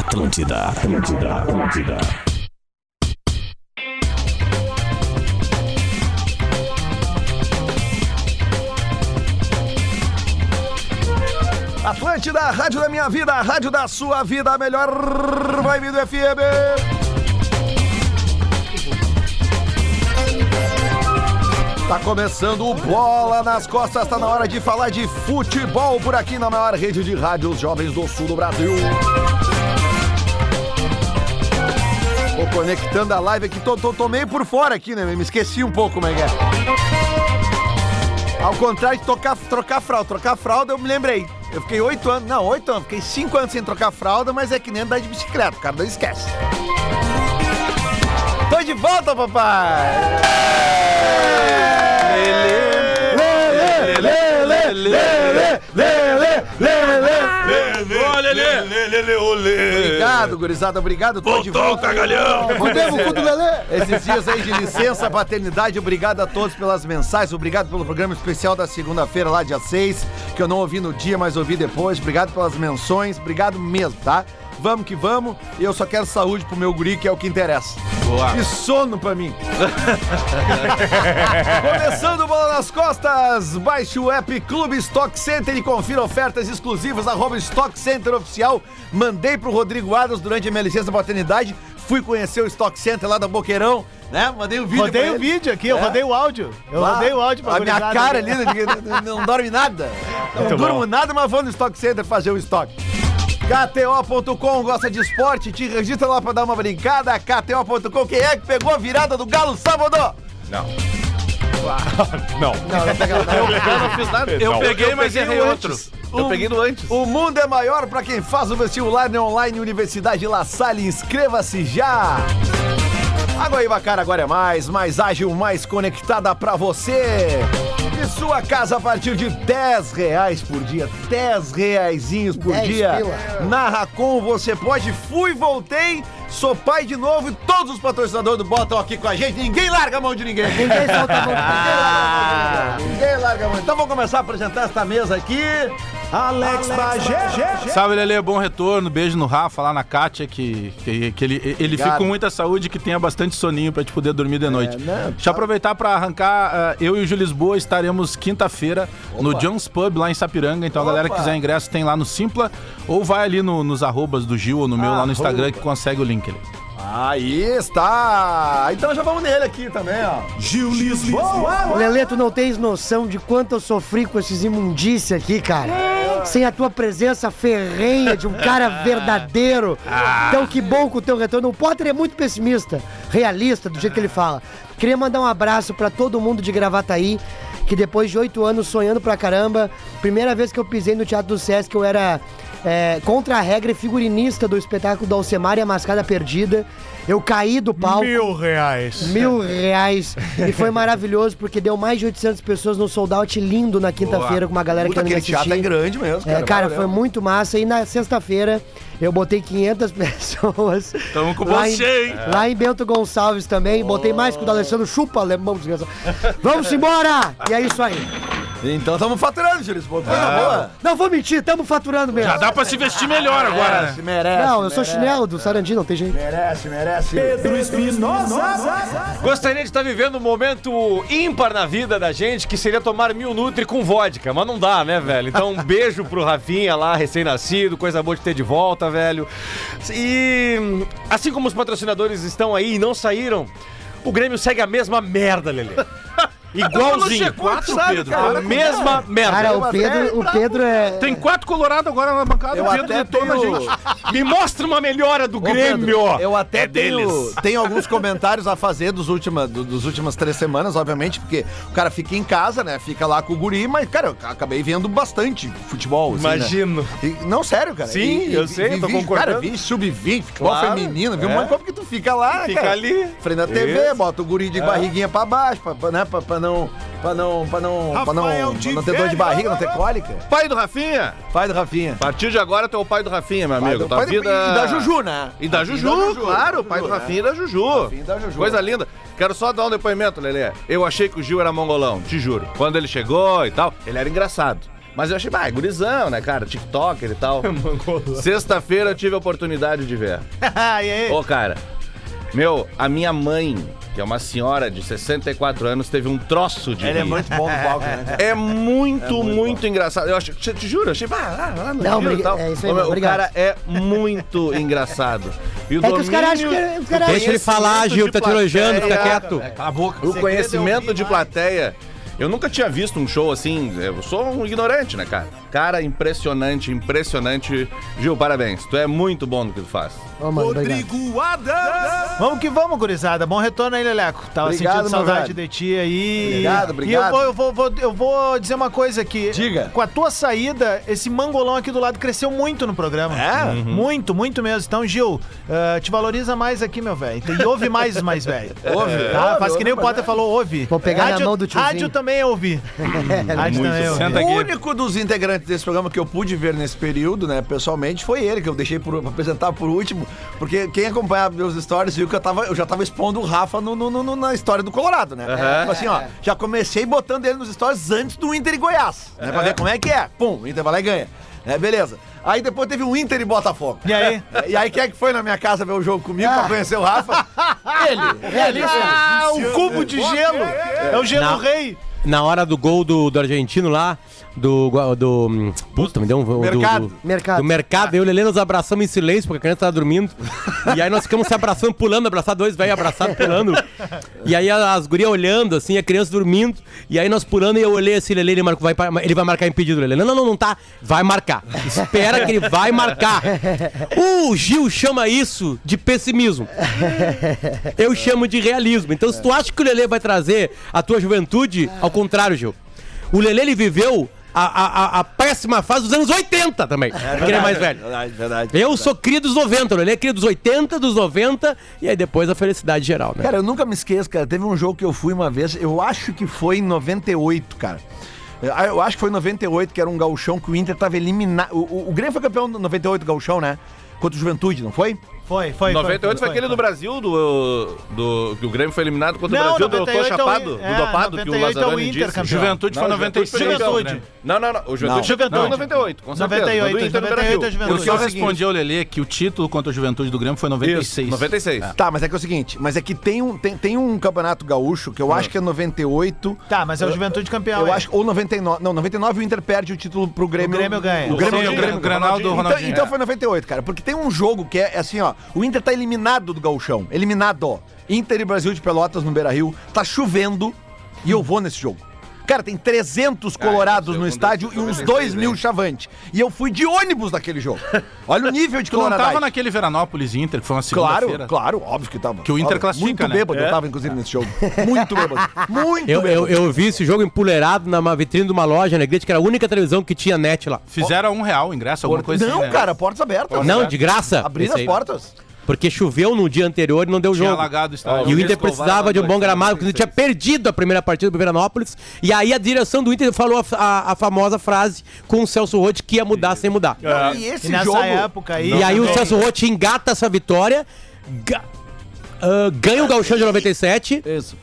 Atlântida, Atlântida, Atlântida. Atlântida, rádio da minha vida, rádio da sua vida, a melhor vibe do FM. Tá começando o Bola nas Costas, tá na hora de falar de futebol por aqui na maior rede de rádios jovens do sul do Brasil. Tô conectando a live aqui, tô, tô, tô meio por fora aqui, né? Me esqueci um pouco como é que é. Ao contrário de tocar, trocar fralda, trocar fralda, eu me lembrei. Eu fiquei oito anos, não, oito anos, fiquei cinco anos sem trocar fralda, mas é que nem andar de bicicleta, o cara não esquece. Tô de volta, papai! Obrigado, gurizada, obrigado. Tô de volta. cagalhão! Fudemos com o Lelê. Esses dias aí de licença, paternidade, obrigado a todos pelas mensagens, obrigado pelo programa especial da segunda-feira, lá dia 6, que eu não ouvi no dia, mas ouvi depois. Obrigado pelas menções, obrigado mesmo, tá? Vamos que vamos, e eu só quero saúde pro meu guri, que é o que interessa. Boa. E sono pra mim. Começando bola nas costas, baixe o app Clube Stock Center e confira ofertas exclusivas arroba Stock Center Oficial. Mandei pro Rodrigo Adams durante a minha licença paternidade, fui conhecer o Stock Center lá da Boqueirão, né? Mandei um vídeo Rodei o vídeo aqui, eu É? rodei o áudio. Eu Lá, rodei o áudio pra A minha cara ali, né, não, não dorme nada. Não Muito durmo bom. nada, mas vou no Stock Center fazer o estoque. KTO.com, gosta de esporte? Te registra lá pra dar uma brincada. KTO.com, quem é que pegou a virada do Galo sábado? Não. Não, não pega nada. Eu não fiz nada. Eu peguei, mas errei outro. Eu peguei no antes. O mundo é maior pra quem faz o vestibular na online Universidade La Salle. Inscreva-se já! Água Ibacara agora é mais, mais ágil, mais conectada pra você. E sua casa a partir de 10 reais por dia. 10 reaisinhos por 10 dia. pila. Na Racon você pode. Fui, voltei, sou pai de novo e todos os patrocinadores do Bola estão aqui com a gente. Ninguém larga a mão de ninguém. Ninguém solta a mão. Ah, Ninguém larga a mão. Então vamos começar a apresentar esta mesa aqui. Alex Bagé. Salve, Lelê, bom retorno. Beijo no Rafa, lá na Kátia, que, que, que ele, ele fica com muita saúde e que tenha bastante soninho pra te poder dormir de noite. né? Deixa eu aproveitar pra arrancar. ah, eu e o Gil Lisboa estaremos quinta-feira no John's Pub, lá em Sapiranga. Então, a galera que Opa. quiser ingresso tem lá no Simpla ou vai ali no- nos arrobas do Gil ou no meu lá no Instagram que consegue o link ali. Aí está. Então já vamos nele aqui também, ó. Gil Lisboa. Lelê, tu não tens noção de quanto eu sofri com esses imundícia aqui, cara. Sem a tua presença ferrenha de um cara verdadeiro. Então, que bom com o teu retorno. O Potter é muito pessimista, realista, do jeito que ele fala. Queria mandar um abraço pra todo mundo de Gravataí, que depois de oito anos sonhando pra caramba, primeira vez que eu pisei no Teatro do Sesc, eu era é, contra a regra e figurinista do espetáculo do Alcemar e a Mascada Perdida. Eu caí do palco. Mil reais. Mil reais. E foi maravilhoso, porque deu mais de 800 pessoas no sold out lindo na quinta-feira com uma galera Puta, que me aquele teatro é assistir. grande mesmo, cara. É, cara, Valeu. foi muito massa. E na sexta-feira eu botei 500 pessoas. Tamo com lá você, em, hein? Lá em Bento Gonçalves também. Botei mais que o do Alessandro Chupa, alemão, desgraçado. Vamos embora! E é isso aí. Então estamos faturando, Gil Lisboa. Coisa boa. Não vou mentir, tamo faturando mesmo. Já dá pra se vestir melhor agora? Se merece. Não, eu sou merece. chinelo do Sarandi, não tem jeito. Merece, merece. Pedro Espinosa. Gostaria de estar vivendo um momento ímpar na vida da gente, que seria tomar mil Nutri com vodka, mas não dá, né, velho? Então, um beijo pro Rafinha lá, recém-nascido, coisa boa de ter de volta, velho. E assim como os patrocinadores estão aí e não saíram, o Grêmio segue a mesma merda, Lelê. Igualzinho. quatro, Pedro. A mesma merda. Cara, o Pedro, o Pedro é. Tem quatro colorados agora na bancada. Eu o Pedro até detona a tenho- gente. Me mostra uma melhora do Ô, Grêmio. Pedro, eu até É tenho, deles. tenho alguns comentários a fazer dos, última, do- dos últimas três semanas, obviamente, porque o cara fica em casa, né? Fica lá com o guri, mas, cara, eu acabei vendo bastante futebol. assim, né? Imagino. E- não, sério, cara. Sim, eu sei, tô vi, concordando. Cara, vi sub-20, futebol Claro, feminino, vi um é. monte de coisa que tu fica lá, Fica cara, ali. Frente da TV, bota o guri de barriguinha pra baixo, pra, né, pra, pra. Pra não, pra não, pra não, Rafael pra de não ter dor de barriga, não ter cólica. Pai do Rafinha. Pai do Rafinha. A partir de agora, tu é o pai do Rafinha, meu Pai amigo. Tua vida... E da Juju, né? E da Juju, da Juju, claro, pai do Juju, Rafinha e da Juju. Rafinha e da Juju. Coisa linda. Quero só dar um depoimento, Lelê. Eu achei que o Gil era mongolão, te juro. Quando ele chegou e tal, ele era engraçado. Mas eu achei, bah, é gurizão, né, cara? TikToker e tal. Sexta-feira eu tive a oportunidade de ver. e aí? Ô, cara, meu, a minha mãe, que é uma senhora de 64 anos, teve um troço de Ele é rir. muito bom no palco, né? cara? É muito, muito, engraçado. Eu acho, te, te juro, eu achei, ah, ah, no Não, giro e obrig- tal. é isso aí, Ô, meu, O obrigado. cara é muito engraçado. E o É que os caras acham que. Os caras Deixa ele falar, conhecimento Gil, de tá te elogiando, fica plateia. quieto. Cala a boca. O conhecimento de plateia. Eu nunca tinha visto um show assim. Eu sou um ignorante, né, cara? Cara, impressionante, impressionante. Gil, parabéns. Tu é muito bom no que tu faz. Ô, mano, obrigado. Vamos que vamos, gurizada. Bom retorno aí, Leleco. Tava Obrigado, sentindo saudade velho. de ti aí. Obrigado, obrigado. E eu vou, eu vou, vou- eu vou dizer uma coisa aqui. Diga. Com a tua saída, esse mangolão aqui do lado cresceu muito no programa. É? Uhum. Muito, muito mesmo. Então, Gil, ah, te valoriza mais aqui, meu velho. E ouve mais os mais velho. Ouve. Tá? Ouve, Faz que nem o ouve, Potter falou, ouve. Vou pegar na rádio, mão do tiozinho. Rádio também é também é ouvir. Senta O único dos integrantes desse programa que eu pude ver nesse período, né, pessoalmente, foi ele, que eu deixei por, pra apresentar por último. Porque quem acompanhava meus stories viu que eu, tava, eu já tava expondo o Rafa no, no- no- na história do Colorado, né? Tipo assim, ó, já comecei botando ele nos stories antes do Inter e Goiás, né? Pra ver como é que é. Pum, o Inter vai lá e ganha. É, beleza. Aí depois teve o Inter e Botafogo. E aí? E aí quem é que foi na minha casa ver o jogo comigo pra conhecer o Rafa? ele. Ah, o cubo de gelo. É o gelo Não. rei. Na hora do gol do, do argentino lá, do. do hum, puta, me deu um. do- Mercado. Do, Mercado. Do mercado, eu e o Lelê nos abraçamos em silêncio, porque a criança tava dormindo. e aí nós ficamos se abraçando, pulando, abraçados, dois velhos abraçados, pulando. E aí as gurias olhando, assim, a criança dormindo. E aí nós pulando e eu olhei assim, Lelê, ele, marcou, vai, ele vai marcar impedido, Lelê. Não, não, não, não tá. Vai marcar. Espera que ele vai marcar. O Gil chama isso de pessimismo. Eu chamo de realismo. Então, se tu acha que o Lelê vai trazer a tua juventude, ao contrário, Gil. O Lelê, ele viveu a, a, a- a péssima fase dos anos 80 também. porque ele é mais velho. Verdade, verdade. Eu sou cria dos 90, o Lelê é cria dos 80, dos 90, e aí depois a felicidade geral, né? Cara, eu nunca me esqueço, cara. Teve um jogo que eu fui uma vez, eu acho que foi em 98, cara. Eu eu acho que foi em 98, que era um gauchão que o Inter tava eliminado. O, o, o Grêmio foi campeão em 98 gauchão, né? Contra o Juventude, não foi? Foi, foi. 98 foi, aquele do Brasil, do, do. que o Grêmio foi eliminado contra o Brasil, do eu tô 98 é o chapado, In- do é, dopado, que o 98 é o Inter disse. campeão. Juventude foi Não, 96. campeão, Juventude. né? Não, não, não. O Juventude Não. foi Juventude. 98, com certeza. 98, do Inter no 98 é. Juventude. Porque eu Porque é o respondi ao Lelê que o título contra a Juventude do Grêmio foi 96. Isso, 96. Tá, mas é que é o seguinte, mas é que tem um, tem, tem um campeonato gaúcho que eu acho que é 98. Tá, mas é o Juventude campeão. Eu é. acho, ou 99. Não, 99 o Inter perde o título pro Grêmio. O Grêmio ganha. O Grêmio ganha. o Grêmio, o Grenal do Então, Ronaldinho. então foi 98, cara. Porque tem um jogo que é, é assim, ó. O Inter tá eliminado do gauchão. Eliminado, ó. Inter e Brasil de Pelotas no Beira-Rio. Tá chovendo e eu vou nesse jogo. Cara, tem 300 colorados eu no vou estádio e uns 96, 2 mil hein? chavante. E eu fui de ônibus naquele jogo. Olha o nível de Tu não tava naquele Veranópolis Inter, que foi uma Claro, segunda-feira? claro, óbvio que tava. Que o Inter Óbvio. classifica, Muito né? bêbado, É. eu tava, inclusive, nesse jogo. Muito bêbado. Muito Eu, eu, bêbado. eu vi esse jogo empoleirado numa vitrine de uma loja na igreja, que era a única televisão que tinha net lá. Fizeram um real o ingresso, alguma coisa não, assim, né? cara, portas abertas. Não, de graça. Abriram Esse as aí. portas. Porque choveu no dia anterior e não deu Tinha jogo. alagado o estádio. E o Inter precisava de um bom gramado, porque ele tinha 96. perdido a primeira partida do Veranópolis. E aí a direção do Inter falou a, a- a famosa frase com o Celso Rotti que ia mudar sem mudar. Não, e E esse nessa jogo. época aí. e aí o Celso Rotti engata essa vitória, ga- ah, ganha o Gauchão de 97 Isso.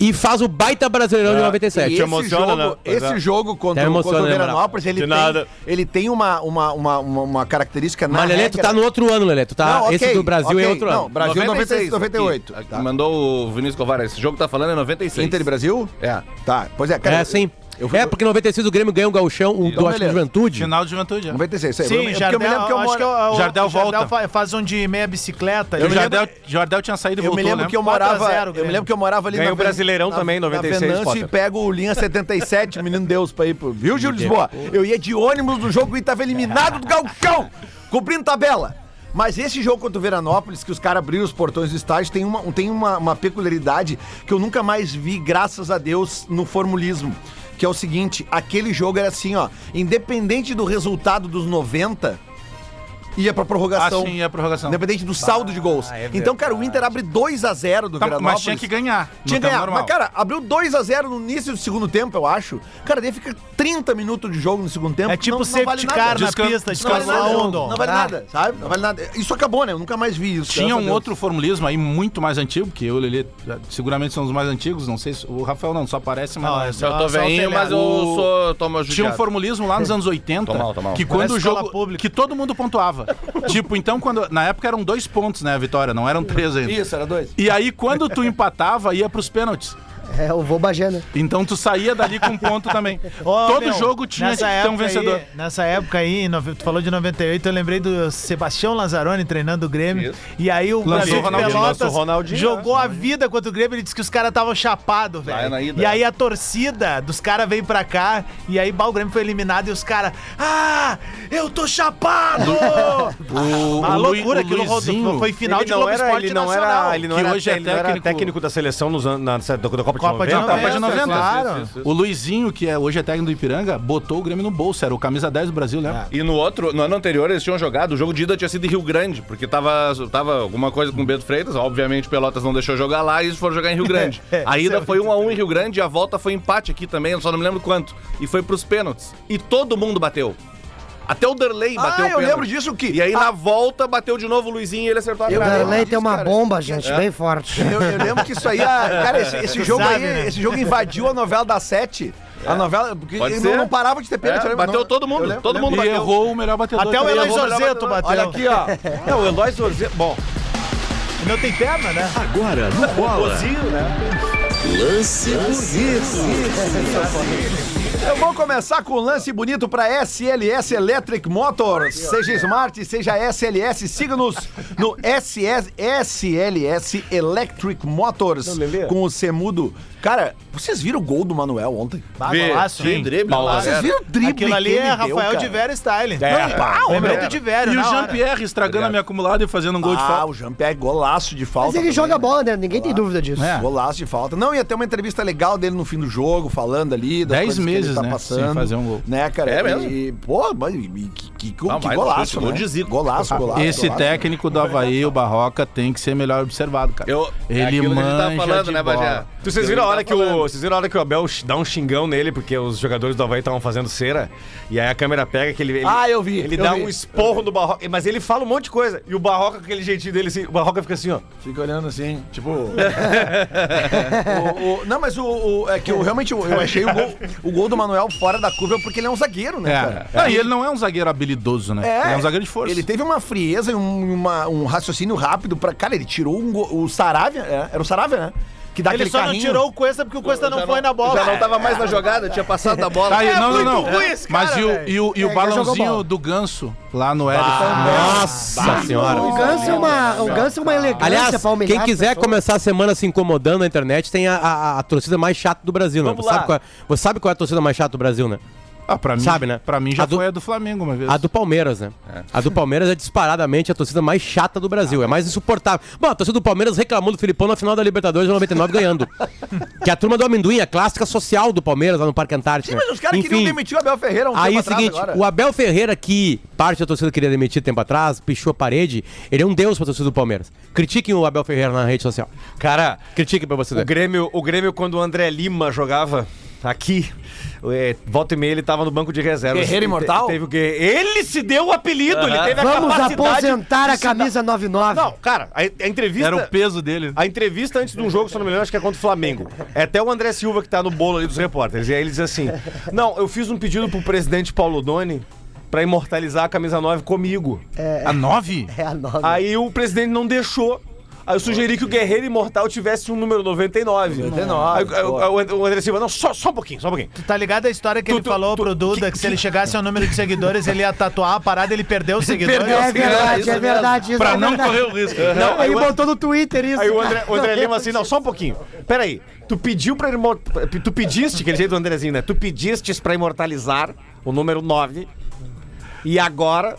E faz o baita Brasileirão de E 97. esse emociona, jogo, né? esse é. jogo contra, Até emociona, contra o né, Veranópolis, ele tem, nada. ele tem uma, uma, uma, uma, uma característica na Mas Lelê, tu regra- tá no outro ano, Lelê. Tu tá, Não, esse do Brasil é outro Não, ano. Brasil 96, 98. Aqui, Tá. Mandou o Vinícius Covar. Esse jogo que tá falando é 96. Inter e Brasil? É. Tá, pois é, cara. É, sim. Eu fui É, porque em 96 o Grêmio ganha o Gauchão, o Então, do acho. Juventude. Final de Juventude. é. 96, isso aí. Sim, Eu- porque Jardel, eu me lembro que eu acho que mora... o, o- Jardel o Jardel volta. fa- faz um de meia bicicleta. E Eu o me lembro- Jardel, Jardel tinha saído e Eu voltou, me lembro né? que eu 4 a morava. 0 eu me lembro que eu morava ali Ganhou o Ven- Brasileirão também, 96, Na Venâncio e pego o linha 77, menino Deus, pra ir pro. Viu, Gil Lisboa? Eu ia de ônibus do jogo e tava eliminado do Galchão, cumprindo tabela. Mas esse jogo contra o Veranópolis, que os caras abriram os portões do estádio, tem, uma, tem uma, uma peculiaridade que eu nunca mais vi, graças a Deus, no formulismo. Que é o seguinte, aquele jogo era assim, ó. Independente do resultado dos 90, ia pra prorrogação. Ah, sim, ia prorrogação. Independente do saldo de gols. então, cara, o Inter abre 2x0 do Tá, Veranópolis. mas tinha que ganhar. Tinha que ganhar. normal. Mas, cara, abriu 2x0 no início do segundo tempo, eu acho. Cara, daí fica 30 minutos de jogo no segundo tempo. É tipo não, não safety vale car nada. na Descan- pista, Não vale descansar nada, um, não, vale Ah. nada, sabe? Não vale nada. Isso acabou, né? Eu nunca mais vi isso. Tinha um Deus. outro formulismo aí muito mais antigo, que eu e o Lelê seguramente são os mais antigos, não sei se o Rafael não, só aparece, mas Não, não é. é só- Eu tô o veinho, mas eu O- sou. Tomo Tinha um formulismo lá nos anos 80 Tô mal, tô mal. que Parece quando o jogo que todo mundo pontuava. tipo, então quando na época eram dois pontos, né, a vitória, não eram três ainda. Isso, era dois. E aí quando tu empatava ia pros pênaltis. É, o vô Bagé, né? Então tu saía dali com um ponto também. Ô, Todo meu, jogo tinha que ter um vencedor. Aí, nessa época aí, tu falou de 98, eu lembrei do Sebastião Lazzaroni treinando o Grêmio. Isso. E aí o Lançou Pelotas Ronaldinho, jogou a vida contra o Grêmio. Ele disse que os caras estavam chapados, velho. E aí a torcida dos caras veio pra cá. E aí bah, o Grêmio foi eliminado e os caras. Ah, eu tô chapado! O, Uma o Lu- loucura, o aquilo rodou. Foi final ele de não Globo era, Esporte ele não Nacional. era, ele não Que era, hoje é ele não era técnico- técnico da seleção nos anos, na, da Copa de Copa de 90. Copa de 90, claro. O Luizinho, que é, hoje é técnico do Ipiranga, botou o Grêmio no bolso, era o camisa 10 do Brasil, né? E no outro, no ano anterior, eles tinham jogado, o jogo de ida tinha sido em Rio Grande, porque tava, tava alguma coisa com o Beto Freitas, obviamente Pelotas não deixou jogar lá e eles foram jogar em Rio Grande. A ida foi 1 a 1 em Rio Grande e a volta foi empate aqui também, eu só não me lembro quanto. E foi pros pênaltis. E todo mundo bateu. Até o Derlei bateu Ah, o eu pênalti. lembro disso que. E aí Ah, na volta bateu de novo o Luizinho e ele acertou a Eu O trave. Darley disso, tem uma cara. bomba, gente, bem forte. Eu, eu lembro que isso aí, ah, cara, esse, esse jogo sabe, aí, né? esse jogo invadiu a novela da Sete. A novela, porque Pode ele ser. não, não parava de ter pênalti. É, eu bateu não. todo mundo, Eu lembro, todo eu mundo. E bateu. errou o melhor batedor. Até o. Eloy Zorzeto bateu. Olha aqui, ó. Não, o Eloy Zorzeto, bom, Não tem perna, né? Agora no bola. Lance Eu vou começar com um lance bonito para SLS Electric Motors. Seja Smart, seja SLS, siga-nos no SS, SLS Electric Motors com o Semudo. Cara, vocês viram o gol do Manuel ontem? Sim, hein? drible, Golaço. Vocês viram o drible Aquilo ali que é Rafael de Vera Style. É, pá, Lembrei velho. do de Vera, E o hora. Jean-Pierre estragando a minha acumulada e fazendo um gol de Ah, falta. o Jean-Pierre, golaço de falta. Mas ele também. joga bola, né? Ninguém tem dúvida disso. É. Golaço de falta. Não, ia ter uma entrevista legal dele no fim do jogo, falando ali das Dez coisas que ele meses, tá né, passando. sem fazer um gol. Né, cara? É mesmo? E, pô, mas e- que, que, que, Não, que golaço, né? de Zico. Golaço, golaço. Esse golaço. técnico do Havaí, o Barroca, tem que ser melhor observado, cara. Eu, é Ele aquilo que a gente tava manja falando, de né, bola. Bajé? Vocês Aquilo viram, a hora a que o, tá vocês viram a hora que o Abel dá um xingão nele, porque os jogadores do Havaí estavam fazendo cera, e aí a câmera pega que ele... ele Ah, eu vi, Ele eu dá vi. um esporro no Barroca, mas ele fala um monte de coisa, e o Barroca, com aquele jeitinho dele, assim, o Barroca fica assim, ó. Fica olhando assim, tipo. o, o- não, mas o, o- É que eu realmente eu, eu achei o gol, o gol do Manuel fora da curva porque ele é um zagueiro, né, É. cara? Não, e ele não é um zagueiro habilidoso, né? ele é um zagueiro de força. Ele teve uma frieza e um, uma- um raciocínio rápido pra. Cara, ele tirou um go- o Saravia, é, era o Saravia, né? Que dá Ele aquele só não carrinho. tirou o Cuesta porque o Cuesta não Já foi na bola. Já não tava mais na jogada, tinha passado da bola. Tá aí, não, não, não. esse Mas cara, e o, e o, e o É, balãozinho do ganso lá no Eric? Nossa senhora. O Ganso é uma, o Ganso é uma elegância Aliás, pra humilhar quem quiser começar a semana se incomodando na internet, tem a, a- a torcida mais chata do Brasil, né? Você sabe, qual é, você sabe qual é a torcida mais chata do Brasil, né? Ah, pra mim, Sabe, né? Pra mim já A do- foi a do Flamengo uma vez. A do Palmeiras, né? A do Palmeiras é disparadamente a torcida mais chata do Brasil. É mais insuportável. Bom, a torcida do Palmeiras reclamou do Filipão na final da Libertadores de 99 ganhando. que é a turma do amendoim, a clássica social do Palmeiras lá no Parque Antártico. né? Mas os caras queriam demitir o Abel Ferreira um Aí tempo é o seguinte, agora. o Abel Ferreira, que parte da torcida queria demitir tempo atrás, pichou a parede, ele é um deus pra torcida do Palmeiras. Critiquem o Abel Ferreira na rede social. Cara, Critiquem pra você o. Grêmio, o Grêmio quando o André Lima jogava aqui, é, volta e meia ele tava no banco de reservas. Guerreiro Te- Imortal? Teve o Guerreiro. Ele se deu o apelido, ele teve a Vamos aposentar a camisa 99. Não, cara, a, a entrevista... Era o peso dele. A entrevista antes de um jogo, se eu não me engano, acho que é contra o Flamengo. É até o André Silva que tá no bolo ali dos repórteres. E aí ele diz assim: Não, eu fiz um pedido pro presidente Paulo Doni pra imortalizar a camisa 9 comigo. A 9? É a 9. Aí o presidente não deixou. Aí eu sugeri que o Guerreiro Imortal tivesse um número 99. 99, Aí, aí o André Silva, não, só, só um pouquinho, só um pouquinho. Tu tá ligado a história que Tu- ele tu- falou tu- pro Duda que, se ele chegasse ao número de seguidores, ele ia tatuar a parada ele perdeu os seguidores? É verdade, é verdade. Isso Pra é não verdade. correr o risco. Não, Ele botou no Twitter isso. Aí o. André, o André Lima assim, não, só um pouquinho. Peraí, tu pediu pra imor... Tu pediste, aquele jeito do Andrezinho, né? Tu pedistes pra imortalizar o número 9 e agora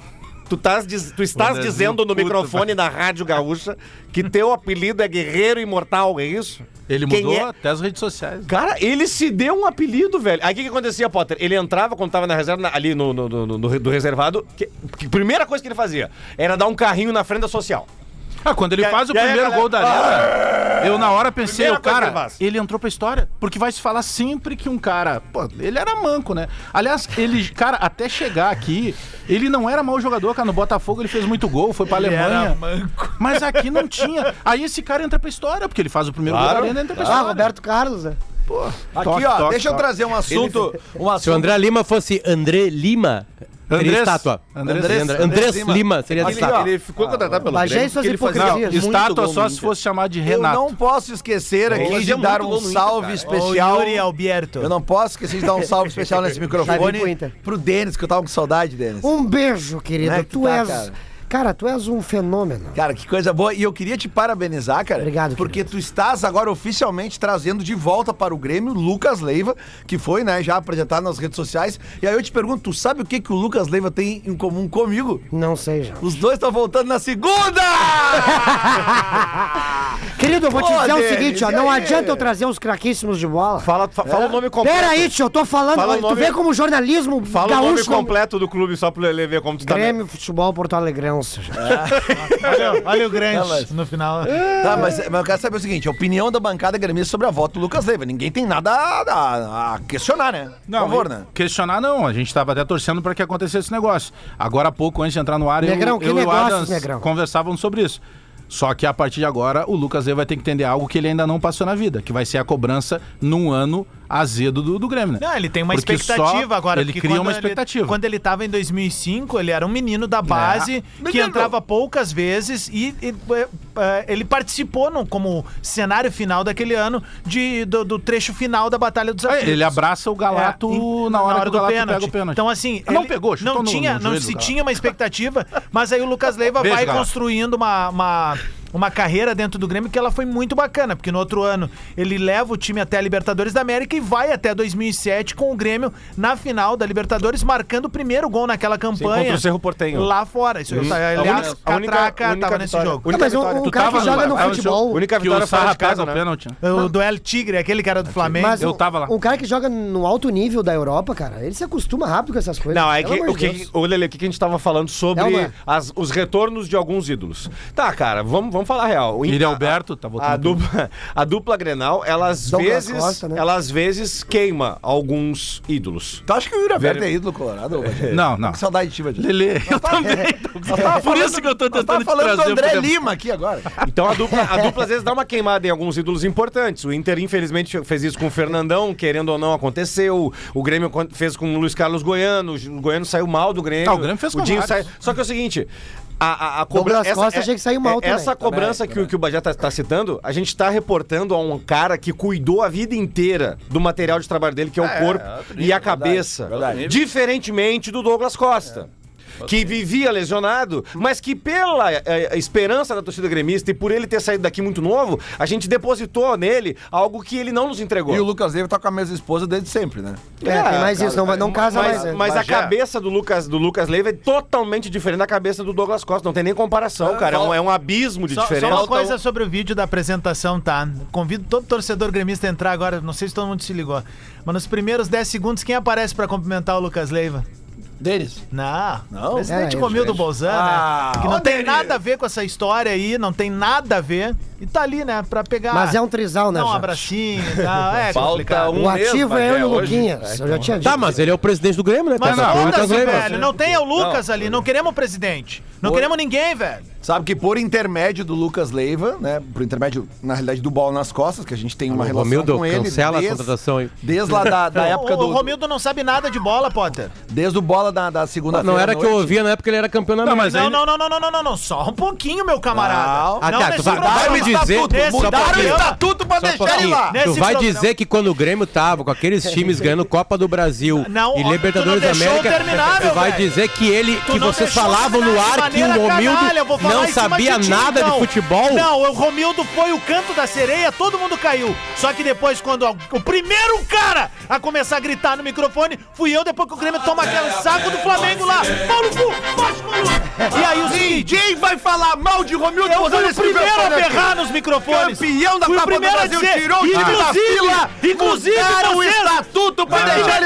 Tu, tás tu estás Bonezinho dizendo no puto, microfone da Rádio Gaúcha que teu apelido é Guerreiro Imortal, é isso? Ele Quem mudou é? até as redes sociais. Cara, ele se deu um apelido, velho. Aí o que, que acontecia, Potter? Ele entrava quando tava na reserva, na- ali no, no, no- no- do reservado. Que, que a primeira coisa que ele fazia era dar um carrinho na frente da social. Ah, quando ele E faz o aí a primeiro galera- gol da Arena, eu na hora pensei, Primeira o cara, ele ele entrou pra história. Porque vai se falar sempre que um cara. Pô, ele era manco, né? Aliás, ele, cara, até chegar aqui, ele não era mau jogador, cara. No Botafogo ele fez muito gol, foi pra Alemanha. Mas aqui não tinha. Aí esse cara entra pra história, porque ele faz o primeiro Claro. gol da Arena e entra pra Ah, história. Roberto Carlos, né? Aqui, Toque, ó, toque, deixa eu toque. trazer um assunto. Um Se o assunto André Lima fosse André Lima, Andrés- estátua. Andrés- Andrés, Andrés Andrés Lima. Lima seria Aqui, estátua. Ele ficou contratado pelo Bagé suas ele fazia hipocrisias. muito Estátua só se fosse chamar de Eu Renato. não posso esquecer aqui de dar um salve especial. O Yuri Alberto. Eu não posso esquecer de dar um salve especial nesse microfone pro Denis, que eu tava com saudade, Denis. Um beijo, querido. É tu tá, és. Cara? Tu és um fenômeno. Cara, que coisa boa. E eu queria te parabenizar, cara. Obrigado, Porque querido. tu estás agora oficialmente trazendo de volta para o Grêmio Lucas Leiva, que foi, né, já apresentado nas redes sociais. E aí eu te pergunto, tu sabe o que, que o Lucas Leiva tem em comum comigo? Não seja. Os dois estão voltando na segunda! Querido, eu vou te Pô, dizer o seguinte, ó. Não aí? adianta eu trazer os craquíssimos de bola. Fala, fa- fala o nome completo. Pera aí, tio, eu tô falando. Fala tu nome- vê como jornalismo Fala o nome gaúcho... completo do clube só pro Lele ver como tu tá. Grêmio Futebol Porto Alegrense. Olha, olha o grande mas- no final. Tá, mas, mas eu quero saber o seguinte: a opinião da bancada gremista sobre a volta do Lucas Leiva. Ninguém tem nada a, a- a questionar, né? Por Não, favor, e- né? Questionar não, a gente tava até torcendo pra que acontecesse esse negócio. Agora há pouco, antes de entrar no ar, Negrão, eu, que eu e o negócio, Adams Negrão? conversávamos sobre isso. Só que a partir de agora, o Lucas Leiva vai ter que entender algo que ele ainda não passou na vida, que vai ser a cobrança num ano azedo do, do Grêmio, né? Não, ele tem uma Porque expectativa agora. Ele cria uma ele- expectativa. quando ele tava em 2005, ele era um menino da base que Menino. entrava poucas vezes e, e, é, é, ele participou no, como cenário final daquele ano de, do, do trecho final da Batalha dos É, Aflitos. ele abraça o Galato É, na hora, que o Galato pega o pênalti. Então, assim. Ah, não ele- pegou, não no- tinha, no Não do se tinha uma expectativa, mas aí o Lucas Leiva Beijo, vai Galato. construindo uma. uma uma carreira dentro do Grêmio que ela foi muito bacana, porque no outro ano ele leva o time até a Libertadores da América e vai até 2007 com o Grêmio na final da Libertadores, marcando o primeiro gol naquela campanha. contra o Cerro Porteño. Lá fora. Isso, A aliás, única- a única- Catraca a única tava nesse vitória. jogo. Única Não, mas vitória. um cara que joga no futebol... Única que vitória o fora Sarra de casa, né? o pênalti. O duelo Tigre, aquele que era do Flamengo. Mas Eu tava lá. um cara que joga no alto nível da Europa, cara, ele se acostuma rápido com essas coisas. Não, é que, o que, o Lele, o que que a gente tava falando sobre É uma- as- os retornos de alguns ídolos. Tá, cara, vamos, vamos falar a real. O Yuri a- Alberto tá voltando A dupla, a dupla Grenal, ela às Douglas vezes, Costa, né? ela às vezes queima alguns ídolos. Tu acha que o Yuri Alberto é ídolo colorado? Não, não. Que saudade de ti. Lele, eu também. Por isso que eu tô tentando tava te falando do trazer André pro- Lima aqui agora. Então a dupla, a dupla às vezes dá uma queimada em alguns ídolos importantes. O Inter, infelizmente, fez isso com o Fernandão, querendo ou não, aconteceu. O Grêmio con- fez com o Luiz Carlos Goiano. O Goiano saiu mal do Grêmio. Ah, o Grêmio fez com Dinho vários. Só que é o seguinte. A, a, a Douglas cobrança. Costa achei que saiu mal também. Essa cobrança que, o- que o Bajé tá, tá citando, a gente tá reportando a um cara que cuidou a vida inteira do material de trabalho dele, que é o corpo e a cabeça. verdade. Diferentemente do Douglas Costa. Que vivia lesionado, mas que pela eh, esperança da torcida gremista e por ele ter saído daqui muito novo, a gente depositou nele algo que ele não nos entregou. E o Lucas Leiva tá com a mesma esposa desde sempre, né? É, tem mais isso, não, não casa mas, mais. né? mas a cabeça do Lucas, do Lucas Leiva é totalmente diferente da cabeça do Douglas Costa. Não tem nem comparação, cara. É um, é um abismo de Só, só diferença. uma coisa sobre o vídeo da apresentação, tá? Convido todo torcedor gremista a entrar agora, não sei se todo mundo se ligou. Mas nos primeiros 10 segundos, quem aparece pra cumprimentar o Lucas Leiva? Deles. Não. Não? Presidente É, gente. Bolzan, Ah, né? Que não tem Denis. nada a ver com essa história aí, não tem nada a ver. E tá ali, né? Pra pegar. Mas é um trisal, né, um abracinho e tal. É Falta complicado. um O ativo é eu e o. Luquinhas. Eu já tinha dito. Tá, mas ele é o presidente do Grêmio, né? Mas Tá com o Lucas foda-se, Leiva. velho. Não tem é o Lucas ali. Não queremos o presidente. Não Oi. queremos ninguém, velho. Sabe que por intermédio do Lucas Leiva, né? Por intermédio, na realidade, do bola nas costas, que a gente tem uma O relação Romildo, com ele. cancela a desde- contratação aí. Desde lá da, da época o, do. o Romildo não sabe nada de bola, Potter. Desde o bola da, da segunda-feira. Não era que eu ouvia na época que ele era campeão na Não, mas Não, não, não, não, não, não, não, não. Só um pouquinho, meu camarada. Não. Ah, tá, tu vai- vai me dizer- Mudaram o estatuto pra deixar ele lá. Tu vai programa. dizer que quando o Grêmio tava com aqueles times ganhando Copa do Brasil Não, e Libertadores da não América, tu vai dizer que ele, que não vocês falavam no ar que o Romildo não sabia de nada então. de futebol? Não, o Romildo foi o canto da sereia, todo mundo caiu. Só que depois, quando a- o primeiro cara a começar a gritar no microfone, fui eu, depois que o Grêmio toma aquele saco do Flamengo lá. Paulo Cu, Maluco. E aí o seguinte, Ninguém vai falar mal de Romildo eu fui o primeiro a berrar nos microfones. Campeão da Fui Copa do a Brasil, tirou o time da inclusive, fila, inclusive o estatuto pra me deixar.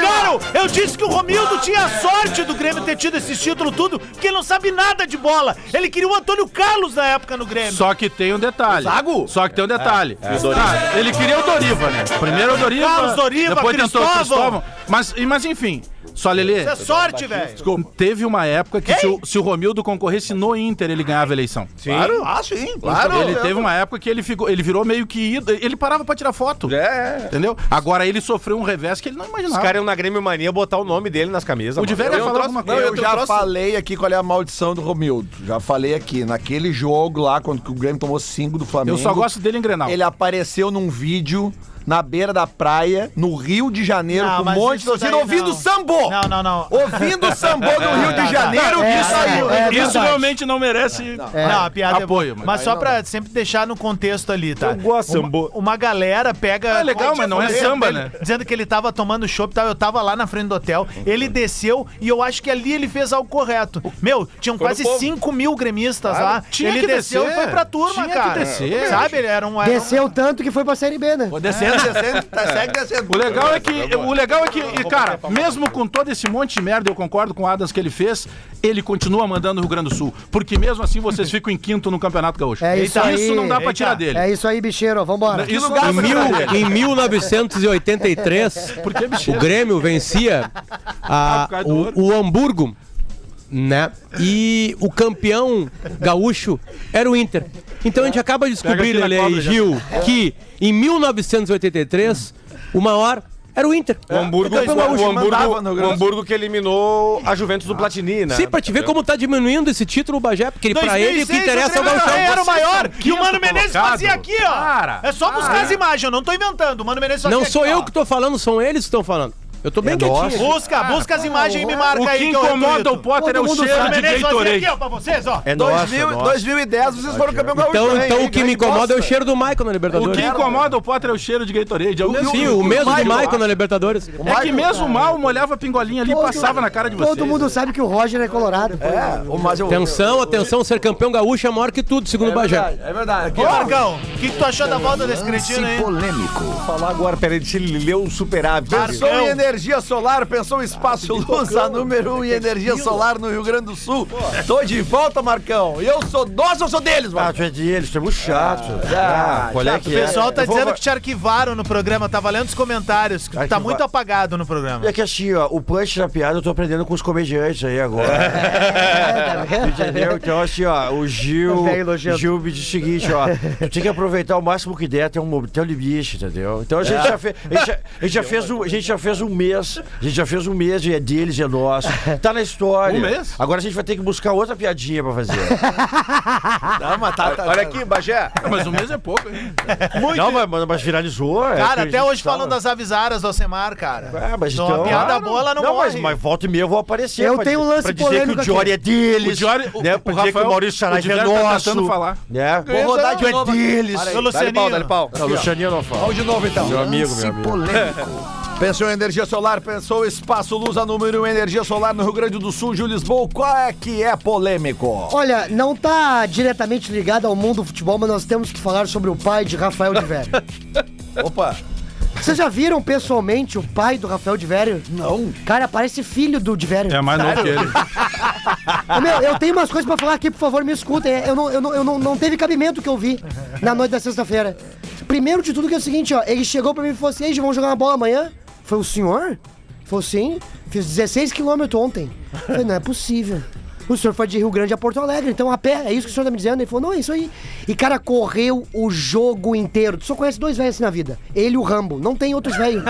Eu disse que o Romildo tinha sorte do Grêmio ter tido esse título tudo, porque ele não sabe nada de bola. Ele queria o Antônio Carlos na época no Grêmio. Só que tem um detalhe. Zago? Só que tem um detalhe. Ah, ele queria o Doriva, né? Primeiro o Doriva. Carlos Doriva, depois tentou o Cristóvão. Cristóvão. Mas, mas enfim, só Lelê. Isso é sorte, velho. Teve uma época que se o, se o Romildo concorresse no Inter, ele ganhava a eleição. Claro, ah, sim, claro. Ele teve uma época que ele, ficou, ele virou meio que ídolo. Ele parava pra tirar foto. É. Entendeu? Agora ele sofreu um revés que ele não Os imaginava. caras iam na Grêmio Mania botar o nome dele nas camisas. O de velho ia Eu falar alguma não, coisa. Eu eu já trouxe- falei aqui qual é a maldição do Romildo. Já falei aqui. Naquele jogo lá, quando o Grêmio tomou 5 do Flamengo. Eu só gosto dele em Grenal. Ele apareceu num vídeo na beira da praia, no Rio de Janeiro, Não, com um monte de torcida, ouvindo não. sambo! Não, não, não. Ouvindo sambo no Rio de Janeiro, É, isso aí. é, é Isso verdade. realmente não merece. Não, a piada Apoio, é mas. Mas só pra sempre deixar no contexto ali, tá? Eu gosto de uma, sambô. uma galera pega. É legal, mas não é samba, né? Dizendo que ele tava tomando chopp e tal. Eu tava lá na frente do hotel. Ele desceu e eu acho que ali ele fez algo correto. Meu, tinham Foi quase povo. 5 mil gremistas lá. Tinha ele desceu descer. e foi pra turma, Tinha que descer. Sabe? Ele era um. era Desceu tanto que foi pra Série B, né? Tá, segue descendo. O legal é que, o legal é que, e, cara, mesmo com todo esse monte de merda, eu concordo com o Adams que ele fez, ele continua mandando no Rio Grande do Sul. Porque mesmo assim vocês ficam em quinto no Campeonato Gaúcho. É isso aí. não dá pra Eita. tirar dele. É isso aí, bicheiro. Vambora. Isso Em, mil, em 1983, Porque, bicho, o Grêmio vencia a- do ouro. o, o Hamburgo, né? E o campeão gaúcho era o Inter. Então a gente acaba de descobrir, Lele e já. Gil, que em 1983 o maior era o Inter. O Hamburgo, o o, Hamburgo, o Hamburgo que eliminou a Juventus do Platini, né? Sim, pra te ver como tá diminuindo esse título, o Bagé, porque ele- pra ele o que 2006, interessa é o Gauchão. era o maior. Vocês E o Mano Menezes colocado. fazia aqui, ó. Para, é só buscar as imagens, eu não tô inventando. O Mano Menezes fazia Não aqui, sou eu ó. que tô falando, são eles que estão falando. Eu tô bem quietinho. aqui. Busca, busca as imagens e me marca O aí que eu incomoda o Potter é o cheiro de fazia aqui, Gatorade. ó, pra vocês, ó. É nosso, 2000, é nosso. 2010 vocês foram campeão gaúcho Então, então hein? o que me incomoda é o cheiro do Michael na O Libertadores. que incomoda o Potter é o cheiro de Gatorade. É o mesmo, Sim, o mesmo do Michael, Michael na Libertadores. É que mesmo mal molhava a pingolinha ali e passava na cara de vocês. Todo mundo sabe que o Roger é colorado. É, o- mas eu... Atenção, atenção, ser campeão gaúcho é maior que tudo, segundo o É Bagé. verdade, é verdade. Ô. Marcão, o que, que tu achou da volta desse cretino aí? polêmico. falar agora, peraí, ele ler o superávit. Pensou Marcão. Energia solar, pensou em espaço luz, a número 1 um em energia solar no Rio Grande do Sul. Tô de volta, Marcão. E eu sou nosso ou sou deles, Ah, Marcão? tu é deles, tu é muito chato. Ah, qual é que O é? pessoal tá Eu vou- dizendo que te arquivaram no programa, tá valendo os comentários, que tu tá Arquivar- muito apagado no programa. É que assim, ó, o punch da piada eu tô aprendendo com os comediantes aí agora. Entendeu? Então, assim, ó, o Gil. Nojento. Gil me diz o seguinte, ó. Tu tem que aproveitar o máximo que der até um, um limite, entendeu? Então a gente, já, fez, a gente, já, a gente já fez um, a gente já fez um mês. A gente já fez um mês e é deles, é nosso. Tá na história. Um mês? Agora a gente vai ter que buscar outra piadinha pra fazer. Não, mas tá, tá, Olha aqui, Bagé. Mas um mês é pouco, hein? Não, mas, mas- mas viralizou. é Cara, que a até hoje falam tava- das avisaras do Alcemar, cara. Ah, mas Então, então. a piada Claro. boa, ela não, mas, morre. mas volta e meia eu vou aparecer. Eu pra tenho um lance pra dizer que o Diori é deles. O Diori- o- né, o que Rafael- o Maurício o Saraiva é tá nosso. tentando falar. Né? Vou rodar de é novo. deles. Ô, Dá-lhe pau, Lucianinho. dá-lhe pau. Não, Lucianinho não fala. Vamos de novo, então. Meu amigo, meu amigo. polêmico. Pensou em energia solar, pensou espaço luz, a número 1 um, energia solar no Rio Grande do Sul, Gil Lisboa. Qual é que é polêmico? Olha, não tá diretamente ligado ao mundo do futebol, mas nós temos que falar sobre o pai de Rafael de Vério. Opa. Vocês já viram pessoalmente o pai do Rafael de Vério? Não. Cara, parece filho do de Vério. É mais novo que ele. Meu, eu tenho umas coisas pra falar aqui, por favor, me escutem. Eu não, eu não, eu não, não teve cabimento o que eu vi na noite da sexta-feira. Primeiro de tudo que é o seguinte, ó, ele chegou pra mim e falou assim, "Ei, vamos jogar uma bola amanhã? Foi o senhor? Falou sim, fiz 16 quilômetros ontem. Falei, não é possível. O senhor foi de Rio Grande a Porto Alegre, então a pé, é isso que o senhor tá me dizendo? Ele falou, não, é isso aí. E, cara, correu o jogo inteiro. Tu só conhece dois velhos assim na vida. Ele e o Rambo. Não tem outros velhos.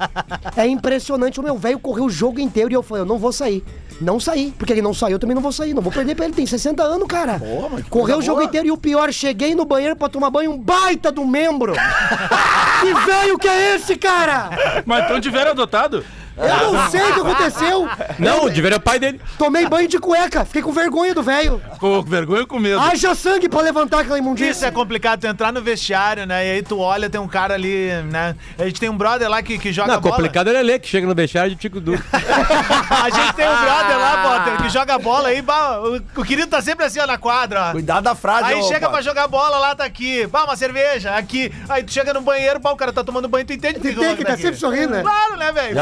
é impressionante. O meu velho correu o jogo inteiro e eu falei, eu não vou sair. Não saí, porque ele não saiu, eu também não vou sair. Não vou perder pra ele, tem 60 anos, cara. Correu o jogo boa. inteiro e o pior, cheguei no banheiro pra tomar banho, um baita do membro. que velho que é esse, cara? Mas então tiveram adotado? Eu não sei o que aconteceu. Não, o Diver é o pai dele. Tomei banho de cueca. Fiquei com vergonha do velho. Com vergonha ou com medo? Haja sangue pra levantar aquela Isso imundícia. é complicado, tu entrar no vestiário, né? E aí tu olha, tem um cara ali, né? A gente tem um brother lá que, que joga Não, bola. complicado é ele que chega no vestiário de tico duro. A gente tem um brother lá, Potter, que joga bola aí, o, o querido tá sempre assim, ó, na quadra, ó. Cuidado da frase, Aí ô, chega Potter. pra jogar bola lá, tá aqui. Bah, uma cerveja, aqui. Aí tu chega no banheiro, pá, o cara tá tomando banho, tu entende que Entende o nome que tá sempre sorrindo, né? Claro, né, velho?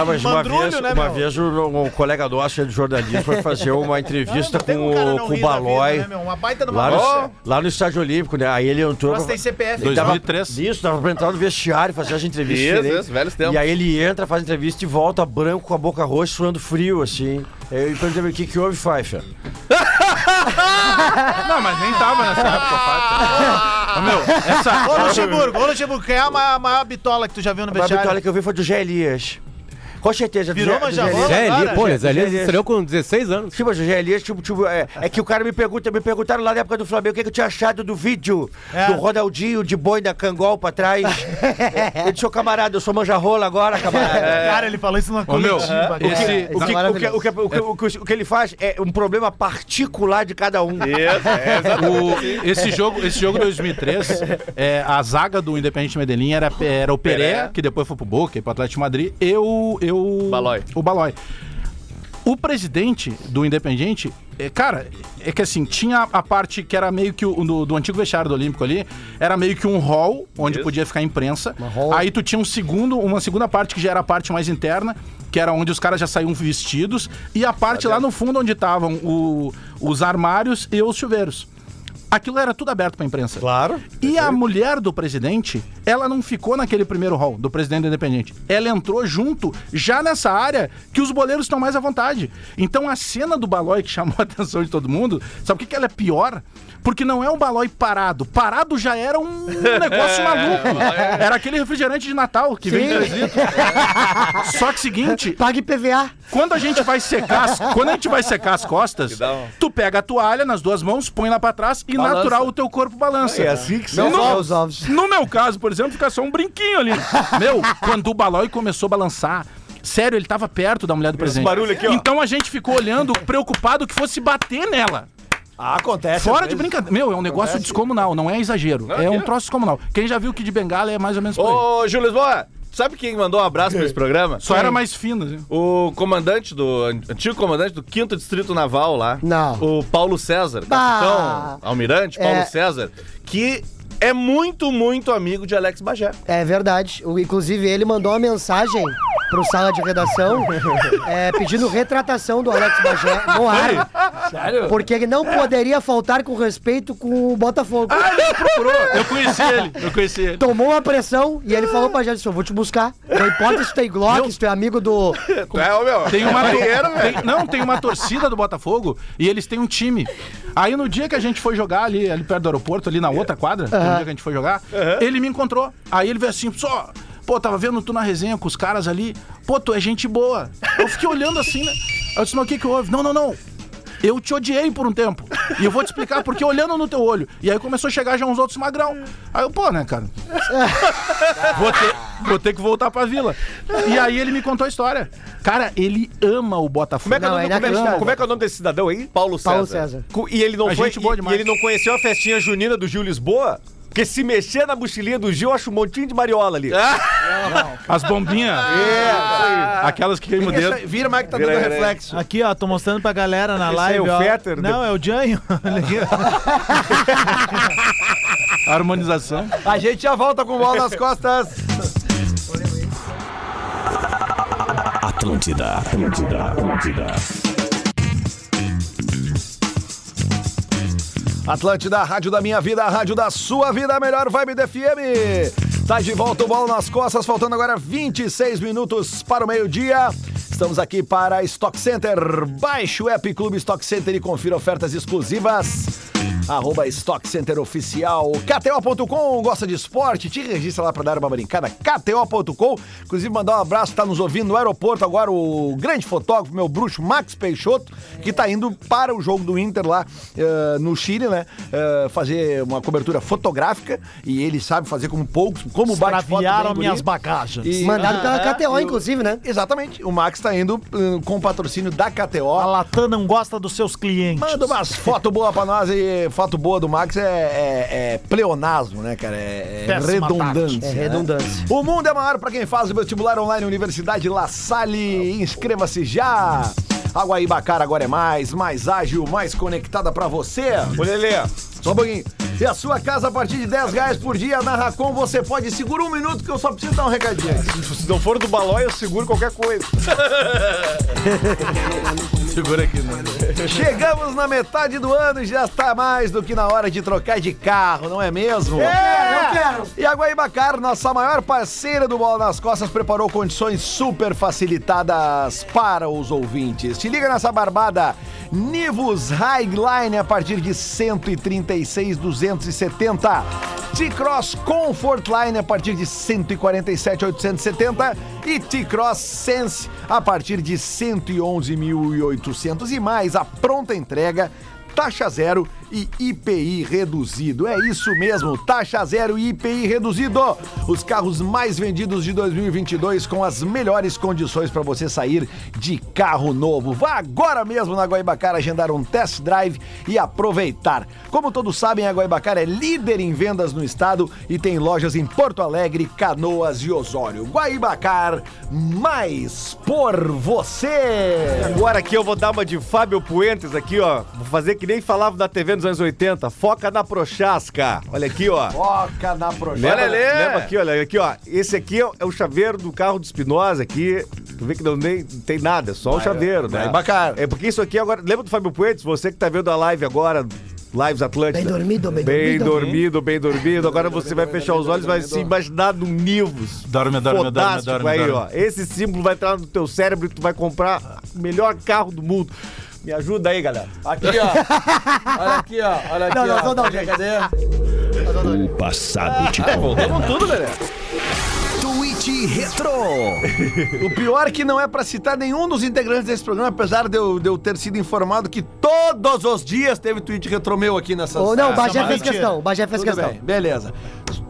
Vez, né, uma meu? vez um, um colega nosso de jornalismo foi fazer uma entrevista Não tem com, um o- não com o vida, Balói. né? Uma baita uma Lá no, lá no Estádio Olímpico, né? Aí ele entrou. Nós tem CPF. Ele tava- 2003. Isso, tava pra entrar no vestiário, fazer as entrevistas. Isso, isso, velhos tempos. E aí ele entra, faz entrevista e volta branco com a boca roxa, suando frio, assim. Aí eu perguntei o que, que houve, Pfeiffer? Não, mas nem tava nessa época, meu, essa. Ô, Luxemburgo, ô, Luxemburgo, quem é a maior, maior bitola que tu já viu no A vestiário? vitória que eu vi foi do Gé Elias. Com certeza, Virou manjarrola? Zé Elias, pô, Zé- Zé Elias Zé estreou com 16 anos. Sim, mas o Gé Elias, tipo, tipo, é, é que o cara me pergunta, me perguntaram lá na época do Flamengo o que, que eu tinha achado do vídeo É. do Ronaldinho de boi da Cangol pra trás. eu disse, ô camarada, eu sou manjarrola agora, camarada. Cara, ele falou isso numa Ô, meu, coletiva. O que, ele faz é um problema particular de cada um. Isso, é. O- esse jogo, esse jogo 2003, é, a zaga do Independente Medellín era, era o Peré, Peré. que depois foi pro Boca, e pro Atlético de Madrid, e o, e o Balói. O Balói. O presidente do Independente, é, cara, é que assim, tinha a parte que era meio que o do, do antigo vestiário do Olímpico ali, era meio que um hall onde Isso. podia ficar a imprensa. hall. Aí tu tinha um segundo, uma segunda parte que já era a parte mais interna, que era onde os caras já saíam vestidos, e a parte lá no fundo onde estavam o- os armários e os chuveiros. Aquilo era tudo aberto pra imprensa. Claro. E a mulher do presidente, ela não ficou naquele primeiro hall do presidente do Independente. Ela entrou junto, já nessa área que os boleiros estão mais à vontade. Então a cena do Balói que chamou a atenção de todo mundo, sabe o que, que ela é pior? Porque não é um Balói parado. Parado já era um negócio maluco. Era aquele refrigerante de Natal que vem litros. Só que seguinte, Pague PVA. quando a gente vai secar as, quando a gente vai secar as costas, um- tu pega a toalha nas duas mãos, põe lá pra trás e Balança. natural o teu corpo balança. É assim que se Não No- os ovos. No meu caso, por exemplo, fica só um brinquinho ali. Meu, quando o Balói começou a balançar, sério, ele tava perto da mulher do presidente. barulho aqui, ó. Então a gente ficou olhando, preocupado que fosse bater nela. Ah, acontece. Fora de brincadeira. Meu, é um negócio descomunal, não é exagero. é um troço descomunal. Quem já viu o Kid Bengala é mais ou menos por aí. Ô, Júlio Lisboa, sabe quem mandou um abraço pra esse programa? Só era mais fino, assim. O comandante do. Antigo comandante do 5 Distrito Naval lá. Não. O Paulo César, Bah. capitão, almirante, Paulo É. César, que é muito, muito amigo de Alex Bagé. É verdade. O- inclusive, ele mandou uma mensagem pro sala de redação é, pedindo retratação do Alex Bagé no ar. Sério? Porque ele não poderia faltar com respeito com o Botafogo. Ah, ele procurou. Eu conheci ele. Eu conheci ele. Tomou uma pressão e ele falou pra gente: eu vou te buscar. Não importa se tu tem Glock, se tu é amigo do. Tu é, meu. Tem uma Marinheiro, velho. tem- Não, tem uma torcida do Botafogo e eles têm um time. Aí no dia que a gente foi jogar ali, ali perto do aeroporto, ali na outra quadra, no dia que a gente foi jogar, ele me encontrou. Aí ele veio assim, só. Pô, tava vendo tu na resenha com os caras ali. Pô, tu é gente boa. Eu fiquei olhando assim, né? Eu disse, mas o que que houve? Não, não, não. Eu te odiei por um tempo. E eu vou te explicar porque olhando no teu olho. E aí começou a chegar já uns outros magrão. Aí eu, pô, né, cara? Vou ter, vou ter que voltar pra vila. E aí ele me contou a história. Cara, ele ama o Botafogo. Como é, que é o Não, nome, é como, é, inacreditável. como é que é o nome desse cidadão aí? Paulo César. Paulo César. Co- E ele não A foi. gente boa e- demais. E ele não conheceu a festinha junina do Gil Lisboa? Porque se mexer na mochilinha do Gil, acho um montinho de mariola ali. As bombinhas. É, Aquelas que queimam o dedo. Vira mais que tá dando Vira, vira. reflexo. Aqui, ó, tô mostrando pra galera na Esse live, aí é o ó. Fetter? Não, é o Janho. Olha aqui, ó. Harmonização. A gente já volta com bola nas costas. Atlântida, Atlântida, Atlântida. Atlântida, rádio da minha vida, rádio da sua vida, a melhor vibe da FM. Tá de volta o bola nas costas, faltando agora 26 minutos para o meio-dia. Estamos aqui para Stock Center. Baixe o app Clube Stock Center e confira ofertas exclusivas. Arroba Stock Center Oficial. KTO.com, gosta de esporte? Te registra lá para dar uma brincada. KTO.com. Inclusive, mandar um abraço, tá nos ouvindo no aeroporto agora o grande fotógrafo, meu bruxo Max Peixoto, que tá indo para o jogo do Inter lá eh, no Chile, né? Eh, fazer uma cobertura fotográfica e ele sabe fazer como poucos, como Extraviaram minhas bagagens. E- Mandado pela Ah, KTO, inclusive, né? Exatamente. O Max tá indo hum, com o patrocínio da KTO. A Latam não gosta dos seus clientes. Manda umas fotos boas pra nós e foto boa do Max é, é- é pleonasmo, né, cara? É, é redundância. É né? redundância. O mundo é maior pra quem faz o vestibular online Universidade La Salle. Inscreva-se já. A Guaíbacara agora é mais, mais ágil, mais conectada pra você. Ô, Lelê, Só um pouquinho. E a sua casa a partir de 10 reais por dia na Racon você pode segurar um minuto que eu só preciso dar um recadinho. se não for do balão, eu seguro qualquer coisa. Segura aqui, né? Chegamos na metade do ano e já está mais do que na hora de trocar de carro, não é mesmo? É, eu quero! E a Guaibacar, nossa maior parceira do Bola nas Costas, preparou condições super facilitadas para os ouvintes. Te liga nessa barbada. Nivus Highline a partir de 136,270. T-Cross Comfort Line a partir de 147,870 e T-Cross Sense a partir de 111.800 e mais a pronta entrega, taxa zero e IPI reduzido. É isso mesmo, taxa zero e IPI reduzido. Os carros mais vendidos de 2022 com as melhores condições para você sair de carro novo. Vá agora mesmo na Guaibacara agendar um test drive e aproveitar. Como todos sabem, a Guaibacara é líder em vendas no estado e tem lojas em Porto Alegre, Canoas e Osório. Guaibacar, mais por você. Agora aqui eu vou dar uma de Fábio Puentes aqui, ó. Vou fazer que nem falava da TV nos anos 80. Foca na Prochasca. Olha aqui, ó. Foca na projeto. Lembra, lembra aqui, olha aqui, ó. Esse aqui é o chaveiro do carro do Espinosa aqui. Tu vê que não nem, tem nada, é só o chaveiro, né? vai bacana. É porque isso aqui agora. Lembra do Fábio Puentes? Você que tá vendo a live agora. Lives Atlântica. Bem dormido, bem Bem dormido. dormido, bem dormido. Agora você vai fechar os olhos e vai se imaginar no Nivus. Dorme, dorme, dorme, Fodástico dorme, aí, dorme. ó. Esse símbolo vai entrar no teu cérebro e tu vai comprar o melhor carro do mundo. Me ajuda aí, galera. Aqui, ó. Olha aqui, ó. Olha aqui, Não, não, ó. não, não, gente. Cadê? O passado te Voltamos tudo, velho. Tweet Retro. o pior é que não é pra citar nenhum dos integrantes desse programa, apesar de eu, de eu ter sido informado que todos os dias teve tweet retro meu aqui nessa Ou não, o Bagé fez questão. O Bagé fez Tudo questão. bem, beleza.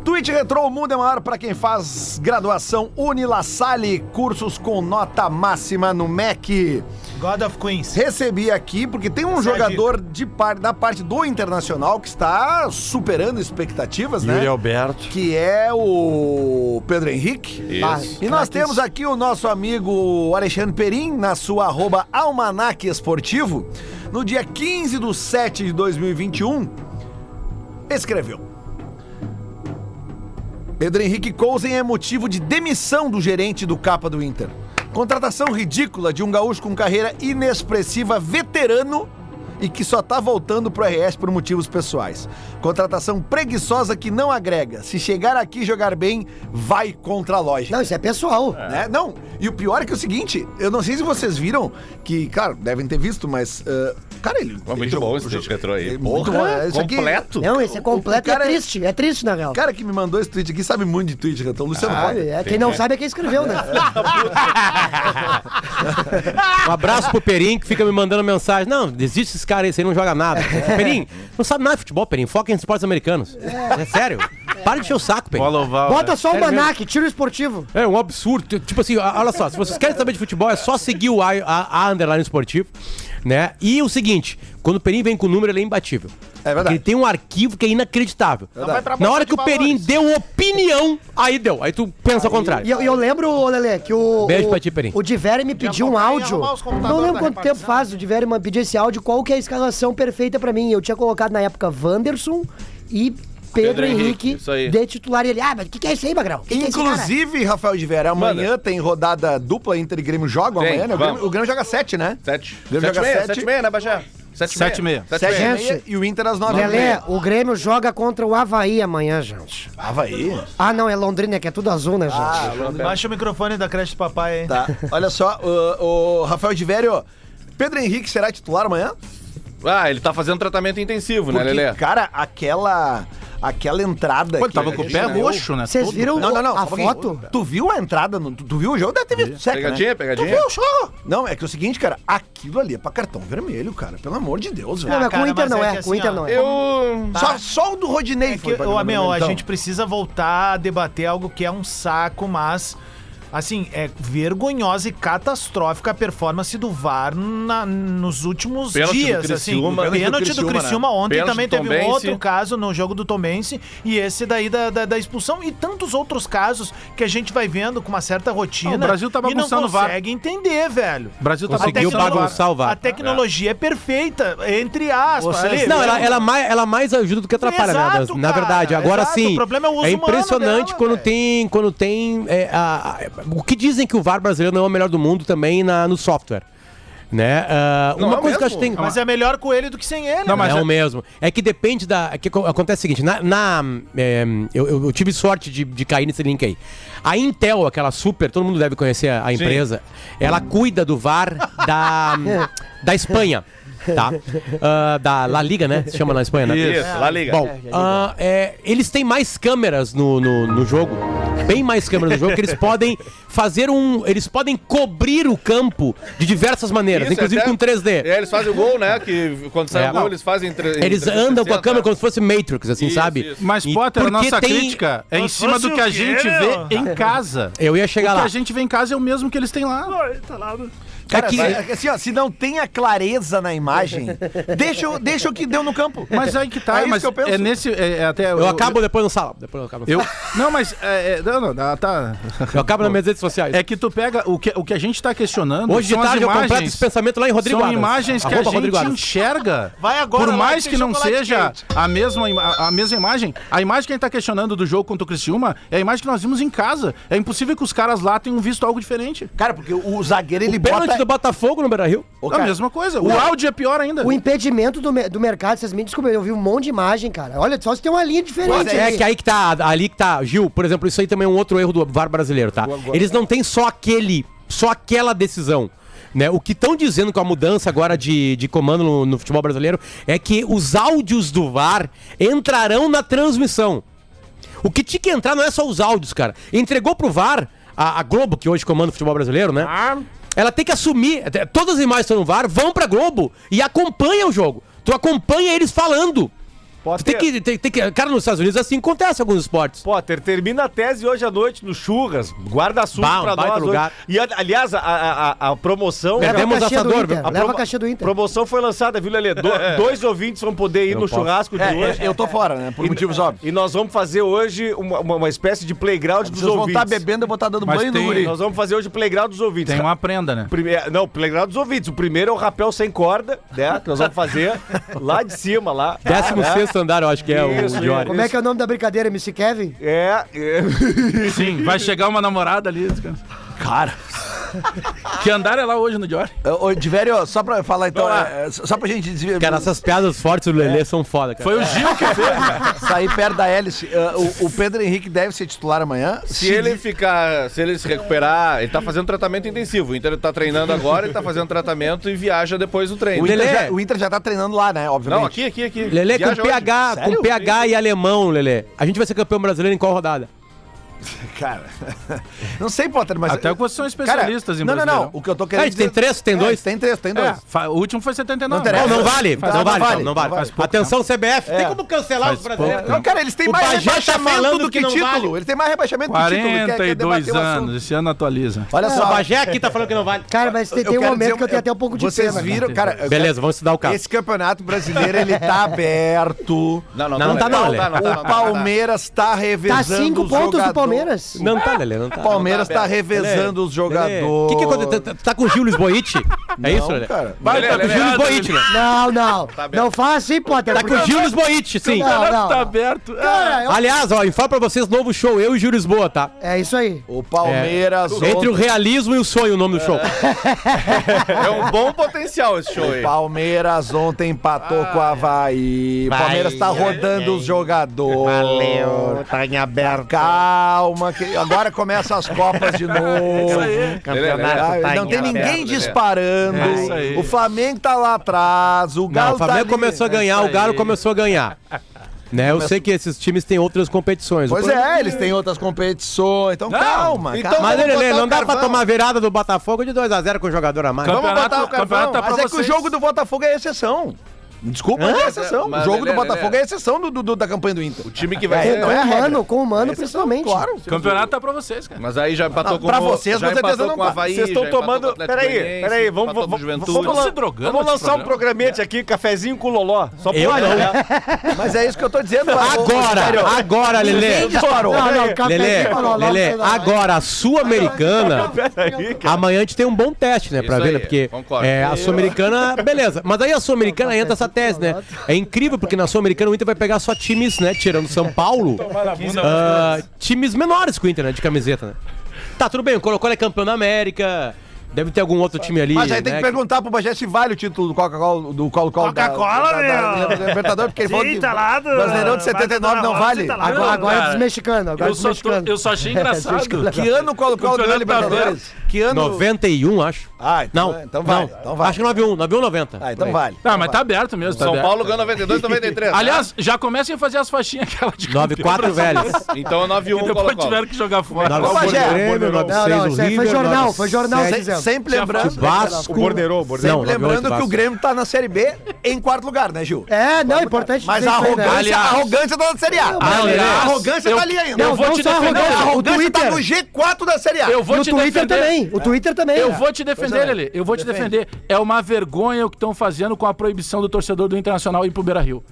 Tweet Retro, o mundo é maior para quem faz graduação Unilassale, cursos com nota máxima no MEC. God of Queens. Recebi aqui, porque tem um Essa é jogador de par, da parte do Internacional que está superando expectativas, né? Alberto. Que é o Pedro Henrique. Isso. E nós temos aqui o nosso amigo Alexandre Perim, na sua arroba Almanac Esportivo, no dia 15 de 7 de 2021, escreveu. Pedro Henrique Cousen é motivo de demissão do gerente do capa do Inter. Contratação ridícula de um gaúcho com carreira inexpressiva, veterano e que só tá voltando pro RS por motivos pessoais. Contratação preguiçosa que não agrega. Se chegar aqui e jogar bem, vai contra a lógica. Não, isso é pessoal. Né? Não, e o pior é que é o seguinte, eu não sei se vocês viram, que, claro, devem ter visto, mas, ah, cara, ele... Muito ele- bom esse tweet retrô aí. É muito bom, é, isso aqui- completo. Não, esse é completo o cara e é- é triste. É triste, na real. O cara que me mandou esse tweet aqui sabe muito de tweet, então, Luciano Ah, Potter. é, quem não sabe é quem escreveu, né? Um abraço pro Perim, que fica me mandando mensagem. Não, desiste caras aí, você não joga nada. Perim, não sabe nada de futebol, Perim. Foca em esportes americanos. É, sério. Para de encher o saco, Perim. Oval. Bota né? só o Manac, tira o esportivo. É um absurdo. Tipo assim, olha só, se vocês querem saber de futebol, é só seguir o A, a, a underline esportivo, né? E o seguinte, quando o Perim vem com o número, ele é imbatível. É verdade. Ele tem um arquivo que é inacreditável. pra Na hora de que o Perim deu opinião, aí deu. Aí tu pensa ao contrário. E eu, eu lembro, ô, Lelê, que o. Beijo o, pra ti, Perim. O Diveri me pediu um áudio. Não lembro quanto tempo faz o Diveri me pediu esse áudio. Qual que é a escalação perfeita pra mim? Eu tinha colocado na época Wanderson e Pedro, Pedro Henrique, Henrique, de titular. E ele, ah, mas o que, que é isso aí, Magrão? Que que é esse cara?" Inclusive, Rafael de Vera, amanhã tem rodada dupla Inter e Grêmio jogam amanhã, né? O. Grêmio, o Grêmio joga 7, né? Sete. Deve Sete jogar e meia, sete. sete e meia, né, Bajé? Sete e Sete e meia. meia. Sete e Gente. meia e o Inter às 9 Lelê, o Grêmio joga contra o Havaí amanhã, gente. Havaí. Ah, não, é Londrina, que é tudo azul, né, gente? Baixa o microfone da creche do papai aí. Tá. Olha só, o, o Rafael de Vério, Pedro Henrique será titular amanhã? Ah, ele tá fazendo tratamento intensivo, né, Porque, Lelê? cara, aquela aquela entrada Pô, ele que tava com o pé roxo, né? Vocês viram Não, não, não. a foto? Tu viu a entrada? No, tu, tu viu o jogo? Deve ter visto. Seca, Pegadinha, né? pegadinha. Tu viu o jogo? Não, é que é o seguinte, cara. Aquilo ali é pra cartão vermelho, cara. Pelo amor de Deus, Não, velho. mas com o Inter não é é, com assim, o Inter ó, não é. Eu. Só, só o do Rodinei É foi que, pra ô, meu, a então. gente precisa voltar a debater algo que é um saco, mas Assim, é vergonhosa e catastrófica a performance do VAR na- nos últimos Pênalti do dias. Criciúma. assim, Pênalti do pênalti do Criciúma, Criciúma né? ontem Pênalti também do teve um Tombense. outro caso no jogo do Tombense e esse daí da, da, da expulsão e tantos outros casos que a gente vai vendo com uma certa rotina. Ah, o Brasil tá e não bagunçando o VAR. consegue entender, velho. O Brasil tá Conseguiu bagunçar o VAR. A tecnologia é perfeita, entre aspas. Ali, Não, né? ela, ela, mais, ela mais ajuda do que atrapalha, né? Exato, Na cara, verdade. Agora exato. sim. O problema é o uso é impressionante dela, quando tem. Quando tem. é, a- a- o que dizem que o VAR brasileiro não é o melhor do mundo também na, no software. Né? Não, uma é coisa que eu acho que tem. Mas é melhor com ele do que sem ele. Não, né? mas é é- o mesmo. É que depende da. é que co- acontece o seguinte: na. na, é, eu, eu- eu tive sorte de, de cair nesse link aí. A Intel, aquela super, todo mundo deve conhecer a, a empresa, ela cuida do VAR da, da Espanha. Tá? Ah, da La Liga, né? Se chama na Espanha, né? Isso, lá liga. Bom, ah, é, eles têm mais câmeras no, no, no jogo, bem mais câmeras no jogo, que eles podem fazer um. Eles podem cobrir o campo de diversas maneiras, Isso, inclusive até- com 3D. É, eles fazem o gol, né? Que quando sai É. o gol, eles fazem. Entre, Eles andam com a 360, câmera como se fosse Matrix, assim, Isso, sabe? isso. Mas, E Potter, a porque nossa tem- crítica é em Mas cima fosse do que o a quê, gente meu? vê em casa. Eu ia O chegar que lá. a gente vê em casa é o mesmo que eles têm lá. Cara, É que- vai- assim, ó, se não tem a clareza na imagem, deixa, o- deixa o que deu no campo. Mas aí que tá, É isso mas que eu penso. é nesse. É, é até, Eu acabo depois no salão. Depois eu acabo no Eu, não, mas. É, é, não, não, tá. Eu acabo nas minhas redes sociais. É que tu pega. O que, o que a gente tá questionando. Hoje de tarde eu completo imagens- esse pensamento lá em Rodrigo São Adams. imagens que a gente enxerga. Vai agora Por mais que não seja quente. a mesma, ima- a mesma imagem, a imagem que a gente tá questionando do jogo contra o Criciúma é a imagem que nós vimos em casa. É impossível que os caras lá tenham visto algo diferente. Cara, porque o zagueiro ele O bota. Do Botafogo no Beira-Rio. Ô, a cara, mesma coisa. O áudio é pior ainda. O impedimento do, me- do mercado, vocês me desculpem, eu vi um monte de imagem, cara. Olha só se tem uma linha diferente. É ali. que aí que tá, ali que tá, Gil, por exemplo, isso aí também é um outro erro do VAR brasileiro, tá? Eles não têm só aquele, só aquela decisão. Né? O que estão dizendo com a mudança agora de, de comando no, no futebol brasileiro é que os áudios do VAR entrarão na transmissão. O que tinha que entrar não é só os áudios, cara. Entregou pro VAR, a, a Globo, que hoje comanda o futebol brasileiro, né? Ela tem que assumir. Todas as imagens que estão no VAR vão pra Globo e acompanha o jogo. Tu acompanha eles falando. Tu tem que, tem, tem que. Cara, nos Estados Unidos assim acontece em alguns esportes. Potter, termina a tese hoje à noite no Churras. Guarda assunto Bah, um pra nós. lugar. hoje. E, a- aliás, a, a, a- promoção. Leva Perdemos a assador? A Leva promo- a caixinha do Inter. promoção foi lançada, viu, Lelê? Do- dois ouvintes vão poder ir no churrasco de É, hoje. é, eu tô fora, né? Por motivos óbvios. E nós vamos fazer hoje uma, uma- uma espécie de playground dos Vocês vão ouvintes. estar bebendo, eu vou estar dando Mas banho tem- no guri. Nós vamos fazer hoje o playground dos ouvintes. Tem uma prenda, né? Primeiro, não, playground dos ouvintes. O primeiro é o rapel sem corda, né? Que nós vamos fazer lá de cima, lá. Décimo né? Sexto andar, eu acho que é Isso, o Jory. Como é que é o nome da brincadeira, MC Kevin? É, é. Sim, vai chegar uma namorada ali. Cara. Que andar é lá hoje no Jory? Ô, Diverio, só pra falar então, é, é, só pra gente dizer, Cara, essas piadas fortes do Lelê são foda, cara. Foi o Gil que fez. sair perto da hélice. é, o, o Pedro Henrique deve ser titular amanhã. Se ele ficar, se ele se recuperar, ele tá fazendo tratamento intensivo. O Inter tá treinando agora, ele tá fazendo tratamento e viaja depois do treino. O Inter, Lelê. já, o Inter já tá treinando lá, né? Obviamente. Não, aqui, aqui, aqui. Lelê com hoje. PH, com Sério? PH e alemão, Lelê. A gente vai ser campeão brasileiro em qual rodada? Cara. Não sei, Potter, mas. Até vocês são especialistas em Não, não, não. O que eu tô Ah, querendo a gente tem três, tem dois? É, tem três, tem dois. É, o último foi 79. Não. Não, não vale, Faz- não, não vale, vale, não vale. não vale. Atenção, CBF, tem como cancelar Faz os brasileiros? Não, cara, eles têm O mais Bagé tá rebaixamento falando do que, que não título. vale. Eles têm mais rebaixamento que título. Quer- quer 42 debater o assunto. anos, esse ano atualiza. Olha O só. Bagé aqui tá falando que não vale. Cara, mas tem, tem um momento dizer- que eu tenho até um pouco de Vocês pena. viram, cara. Beleza, vamos estudar o caso. Esse campeonato brasileiro, ele tá aberto. Não, Não, não tá não, Lelê. O Palmeiras tá revezando Tá cinco os pontos do jogadores. Palmeiras. Não tá, Lelê, não tá. O Palmeiras tá tá revezando os jogadores. O que que aconteceu? Tá- Tá com o Gil Lisboite? É isso, Lelê? cara. Vai, tá com o Gil Lisboite, né? Não, não. Não faz assim, Potter. Tá com o Gil Lisboite, sim. Não, não. Tá aberto. Cara, eu- Aliás, ó, informo pra vocês, novo show, eu e Gil Lisboa, tá? É isso aí. O Palmeiras Entre o ontem- realismo e o sonho, o nome do show. É um bom potencial esse show aí. Palmeiras ontem empatou com o Havaí. O Palmeiras tá rodando os jogadores. Valeu, tá em aberto. Calma, que agora começam as Copas de novo. Campeonato Ah, não tem ninguém disparando. É isso aí. o Flamengo tá lá atrás. O Não, Galo o Flamengo tá começou a ganhar, o Galo começou a ganhar. Né, eu sei que esses times têm outras competições. Pois problema- é, eles têm outras competições. Então calma, então calma. Mas, vamos Lelê, não dá pra tomar virada do Botafogo de 2x0 com o jogador a mais. Vamos Campeonato- botar o carvão. campeonato tá Mas é que o jogo do Botafogo é exceção. Desculpa, mas é exceção. Mas, o jogo do Botafogo é exceção do, do- da campanha do Inter. O time que É, vai ser. não Com é o a regra. Mano, com o Mano, É principalmente. Claro. O campeonato tá pra vocês, cara. Mas aí já empatou Não, com pra vocês, com certeza não tá. Vocês estão tomando. Peraí, peraí, vamos, vamos, vamos, se drogando vamos lançar um programa. programete aqui, cafezinho com loló. Só Eu pode, não. né? Mas é isso que eu tô dizendo. Agora, agora, Lelê. Não, não, Lelê, agora a Sul-Americana. Peraí, cara. Amanhã a gente tem um bom teste, né? Pra ver, né? Porque concordo. é, a Sul-Americana, beleza. Mas aí a Sul-Americana entra essa tese, né? É incrível, porque na Sul-Americana o Inter vai pegar só times, né? Tirando São Paulo, ah, times menores que o Inter, né? De camiseta, né? Tá, tudo bem, o Colo-Colo é campeão da América. Deve ter algum outro time ali. Mas aí tem né, que perguntar pro Bagé se vale o título do Coca-Cola, do Colo-Colo. da- Coca-Cola, da- da- da Libertadores, porque ele falou que tá lá do- Brasileirão de 79 não vale. Tá lá. Agora, agora é dos mexicanos. Agora é Eu dos só, tô- mexicanos. eu só achei engraçado. Que ano o Colo-Colo ganhou a Libertadores? Que ano? 91, acho. Ah, então, Não, então vale. não. Então vale. Acho que 91, 91 90. Ah, então vale. Tá, mas tá aberto mesmo. Tá São aberto. Paulo ganhou 92, 93. Aliás, já comecem a fazer as faixinhas aquela de 94 velhos. então é 9-1 E depois tiveram que jogar fora. 94 Bagé, Grêmio, Não, 96 não, foi jornal, foi jornal, 97 dizendo. Sempre lembrando, Vasco. O borderou, o borderou. Não, sempre lembrando 98 que o. Grêmio tá na Série B em quarto lugar, né, Gil? É, não, é importante Mas a né? arrogância, Aliás- a arrogância tá na Série A. mas- a aliás, arrogância eu- tá ali ainda. Não, Eu vou não te defender. Não, a arrogância, tá no G4 da Série A. Eu vou E o te Twitter defender. também. O Twitter também. Eu vou te defender. Lelê. Eu vou te defender. É uma vergonha o que estão fazendo com a proibição do torcedor do Internacional ir pro Beira Rio.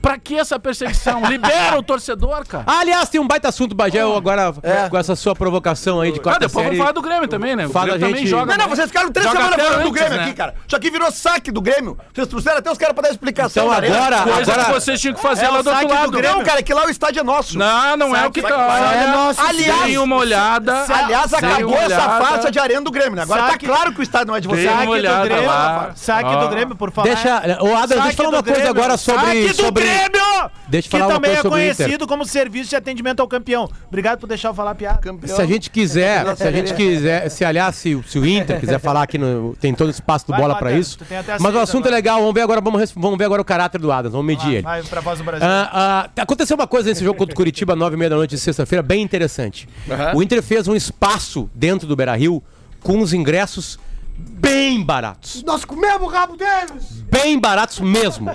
Pra que essa perseguição? Libera o torcedor, cara. Ah, aliás, tem um baita assunto, Bagé, eu agora É. com essa sua provocação aí de Ah, quarta depois série. vamos falar do Grêmio também, né? O Fala Grêmio a também gente- joga. Não, não, vocês ficaram três semanas falando do antes, Grêmio né? aqui, cara. Isso aqui virou saque do Grêmio. Vocês trouxeram até os caras pra dar explicação. Então agora, Coisa agora que vocês tinham que fazer É lá o do outro saque lado. do Grêmio. Não, cara, que lá o estádio é nosso. Não, não é o que tá. É nosso, Aliás, Dei uma olhada. Aliás, acabou essa farsa de arena do Grêmio, né? Agora Saque- tá claro que o estádio não é de vocês. Saque do Grêmio. Saque do Grêmio, por falar. Deixa, ô Adam, deixa eu Saque falar do uma coisa agora sobre Saque sobre do Grêmio! Deixa eu que falar uma também é conhecido como serviço de atendimento ao campeão. Obrigado por deixar eu falar a piada. Se a gente quiser, se a gente quiser, se aliás, se, o- se o Inter quiser falar aqui no. Tem todo o espaço do Vai bola cara, isso. Mas o assunto é legal, vamos ver agora, vamos, vamos ver agora o caráter do Adams, vamos medir ele. Vai pra voz do Brasil. Ah, ah, aconteceu uma coisa nesse jogo contra o Curitiba, nove e meia da noite de sexta-feira, bem interessante. Aham. O Inter fez um espaço dentro do Beira Rio com os ingressos bem baratos. Nós comemos o rabo deles! Bem baratos mesmo.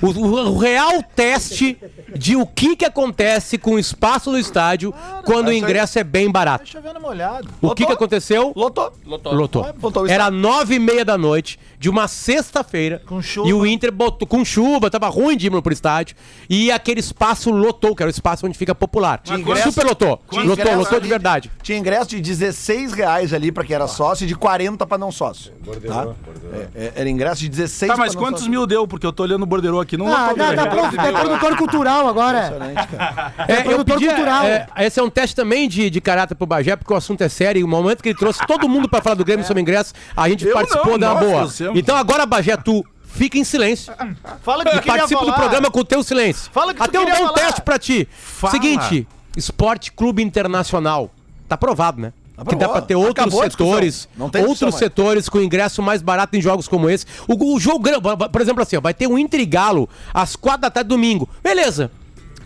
O, o- o real teste de o que, que acontece com o espaço do estádio quando o ingresso é bem barato. Deixa eu ver no molhado. O que, que aconteceu? Lotou. Lotou. Lotou. Lotou Era nove e meia da noite de uma sexta-feira. Com chuva. E o Inter botou com chuva, tava ruim de ir pro estádio. E aquele espaço lotou, que era o espaço onde fica popular. ingresso- Super lotou. Tinha Lotou, ingresso lotou de verdade. Tinha ingresso de 16 reais ali pra quem era sócio e de 40 pra não sócio. Tá? É, é, era ingresso de 16 Tá, mas não quantos sócio. mil deu? Porque eu tô olhando o borderô aqui. Não Ah, lotou tá, tá pronto, é produtor cultural agora. É, eu produtor pedi, cultural. é, esse é um teste também de, de caráter pro Bagé, porque o assunto é sério. E o momento que ele trouxe todo mundo pra falar do Grêmio sobre ingresso, a gente Eu participou não, da nossa, boa. é um- Então agora, Bagé, tu fica em silêncio. Fala que E participa do falar. programa com o teu silêncio. Fala que tu Até um queria bom falar. teste pra ti. Fala. Seguinte, Esporte Clube Internacional. Tá aprovado, né? Que dá pra ter outros setores, outros setores com ingresso mais barato em jogos como esse. O, o jogo, por exemplo, assim, ó, vai ter um Inter e Galo às quatro da tarde domingo. Beleza.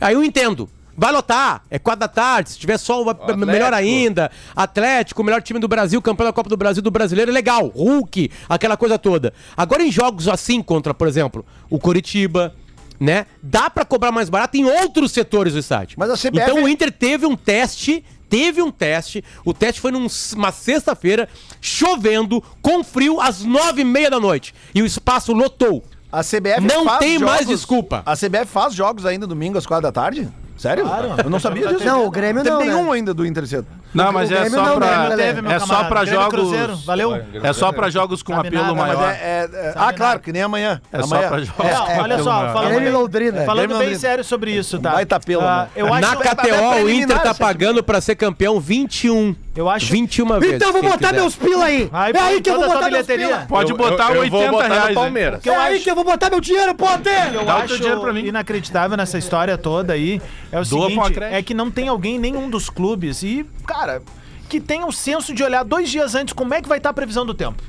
Aí eu entendo. Vai lotar, é quatro da tarde, se tiver sol, Atlético. melhor ainda. Atlético, melhor time do Brasil, campeão da Copa do Brasil do Brasileiro, legal. Hulk, aquela coisa toda. Agora em jogos assim contra, por exemplo, o Coritiba, né? Dá pra cobrar mais barato em outros setores do estádio. Mas a CBF Então o Inter teve um teste, teve um teste. O teste foi numa sexta-feira, chovendo, com frio, às nove e meia da noite. E o espaço lotou. A CBF Não faz tem mais jogos- desculpa. A CBF faz jogos ainda domingo às quatro da tarde? Sério? Eu não sabia disso. Não, o Grêmio Tem não, nenhum né? ainda do Inter cedo. Não, mas O é só pra. É só pra Grêmio jogos. Valeu? É só pra jogos com apelo maior. é, é- ah, claro, que nem amanhã. É só pra jogos É, olha só, falando bem, Londrina. falando Grêmio bem Londrina. sério sobre isso, tá? Baita pelo, Ah, Na KTO, o Inter tá pagando pra ser campeão 21. Eu acho- 21 vezes. Então eu vou botar quiser. meus pila aí. Aí, é aí que eu vou botar meus bilheteria. pila. Pode botar eu- eu 80 vou botar reais. Palmeiras. É aí acho- que eu vou botar meu dinheiro, Potter. eu Dá o acho teu dinheiro pra mim. inacreditável nessa história toda aí é o Doa seguinte, é que não tem alguém em nenhum dos clubes e, cara, que tenha o senso de olhar dois dias antes como é que vai estar a previsão do tempo.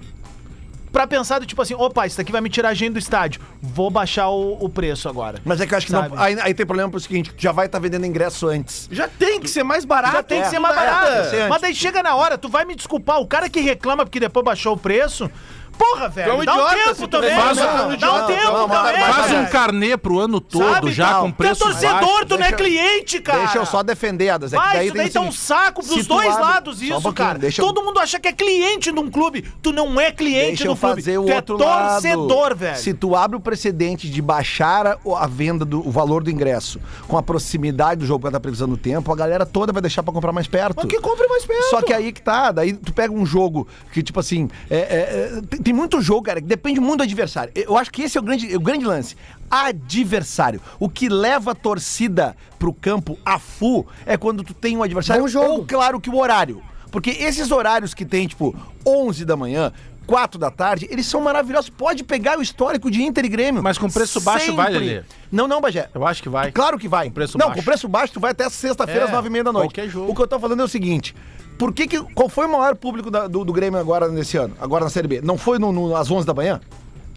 Pra pensar do tipo assim, opa, isso daqui vai me tirar a gente do estádio, vou baixar o, o preço agora. Mas é que eu acho que Sabe? não. Aí, aí tem problema pro seguinte: tu já vai estar vendendo ingresso antes. Já tem que ser mais barato. Já tem que é. ser mais É, barato. antes. Mas daí chega na hora, tu vai me desculpar, o cara que reclama porque depois baixou o preço, Porra, velho. Tu é um dá um idiota, tempo tu também. faz- né? é um dá um idiota, tempo não, mas- também. Faz um carnê pro ano todo, Sabe, já não. com Tu é preço torcedor, tu não é cliente, cara. Deixa eu só defender, Adas. É que Vai, daí isso tem daí tá um saco dos tu dois lados, um isso, pouquinho, cara. deixa eu- Todo mundo acha que é cliente de um clube. Tu não é cliente Deixa do eu clube. fazer o tu é outro lado. torcedor, velho. Se tu abre o precedente de baixar a, a venda do o valor do ingresso com a proximidade do jogo que tá previsando o tempo, a galera toda vai deixar pra comprar mais perto. Mas que compre mais perto. Só que aí que tá, daí tu pega um jogo que, tipo assim, é- é- é, tem, muito jogo, cara, que depende muito do adversário. Eu acho que esse é o grande, o grande lance. Adversário. O que leva a torcida pro campo a full é quando tu tem um adversário. Bom jogo. Ou, claro, que o horário. Porque esses horários que tem, tipo, 11 da manhã, 4 da tarde, eles são maravilhosos. Pode pegar o histórico de Inter e Grêmio. Mas com preço baixo vai, Sempre. Lelê? Não, não, Bagé. Eu acho que vai. Claro que vai. Com preço não, baixo. com preço baixo tu vai até sexta-feira É, às nove e meia da noite. qualquer jogo. O que eu tô falando é o seguinte. Por que que, qual foi o maior público da- do, do Grêmio agora nesse ano? Agora na Série B? Não foi no, no- às 11 da manhã?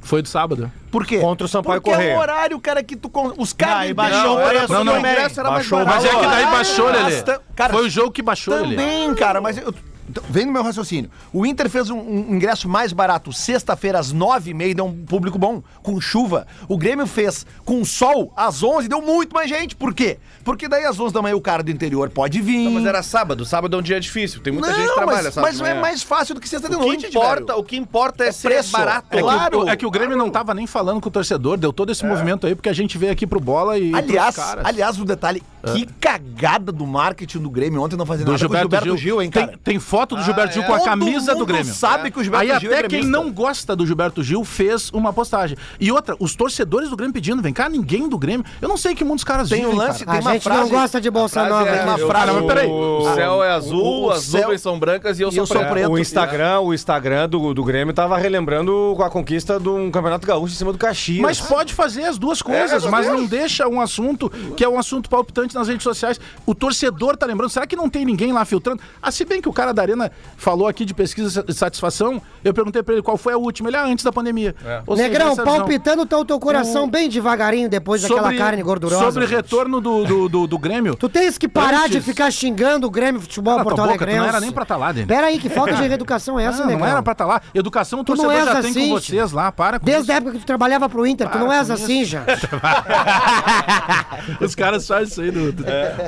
Foi do sábado. Por quê? Contra o Sampaio Porque é Corrêa. o horário, cara, que tu... con- Os caras... Não, baixou o preço não, não, também. o ingresso era mais Baixou, barato. Mas é que daí baixou, Lelê. Cara, Foi o jogo que baixou, Lelê. também, cara, mas eu, então, vem no meu raciocínio. O Inter fez um, um ingresso mais barato sexta-feira às nove e meia, deu um público bom, com chuva. O Grêmio fez com sol às onze, deu muito mais gente. Por quê? Porque daí às onze da manhã o cara do interior pode vir. Não, mas era sábado. Sábado é um dia difícil. Tem muita Não, gente que trabalha mas, sábado mas é mais fácil do que sexta de O noite, que importa, velho. o que importa é, É ser preço. barato. É que, Claro, o, é que o Grêmio não tava nem falando com o torcedor, deu todo esse movimento aí, porque a gente veio aqui pro bola e. Aliás, aliás, um detalhe, que cagada do marketing do Grêmio ontem não fazendo do nada com o Gilberto, Gilberto Gil, hein, cara? Tem, tem foto do Gilberto Gil é. com a Todo camisa do Grêmio. sabe que o Gilberto Aí Gil é até quem não gosta do Gilberto Gil fez uma postagem. E outra, os torcedores do Grêmio pedindo, vem cá, ninguém do Grêmio. Eu não sei que mundo os caras Tem vivem, um lance, cara. A tem uma gente frase... não gosta de Bolsa Nova é- aqui. uma Eu- frase, mas peraí. O céu é azul, as nuvens são brancas e eu sou eu sou preto. O Instagram, o Instagram do, do Grêmio tava relembrando a conquista de um campeonato gaúcho em cima do Caxias. Mas pode fazer as duas coisas, mas não deixa um assunto que é um assunto palpitante nas redes sociais. O torcedor tá lembrando. Será que não tem ninguém lá filtrando? Ah, se bem que o cara da Arena falou aqui de pesquisa de satisfação, eu perguntei pra ele qual foi a última. Ele, ah, antes da pandemia. Ou seja, Negrão, visão. palpitando tá o teu coração bem devagarinho depois daquela carne gordurosa. Sobre gente. retorno do, do, do, do Grêmio. Tu tens que parar Antes- de ficar xingando o Grêmio Futebol Cala Porto tua boca, tu Alegre. não era nem pra estar lá, Denis. Pera aí, que falta de reeducação é essa, não, não Negrão? era pra estar lá. Educação o Tu não torcedor já tem assim, com vocês lá. Para com Desde isso. a época que tu trabalhava pro Inter, tu Para não és assim, já. Os caras fazem isso aí. Do,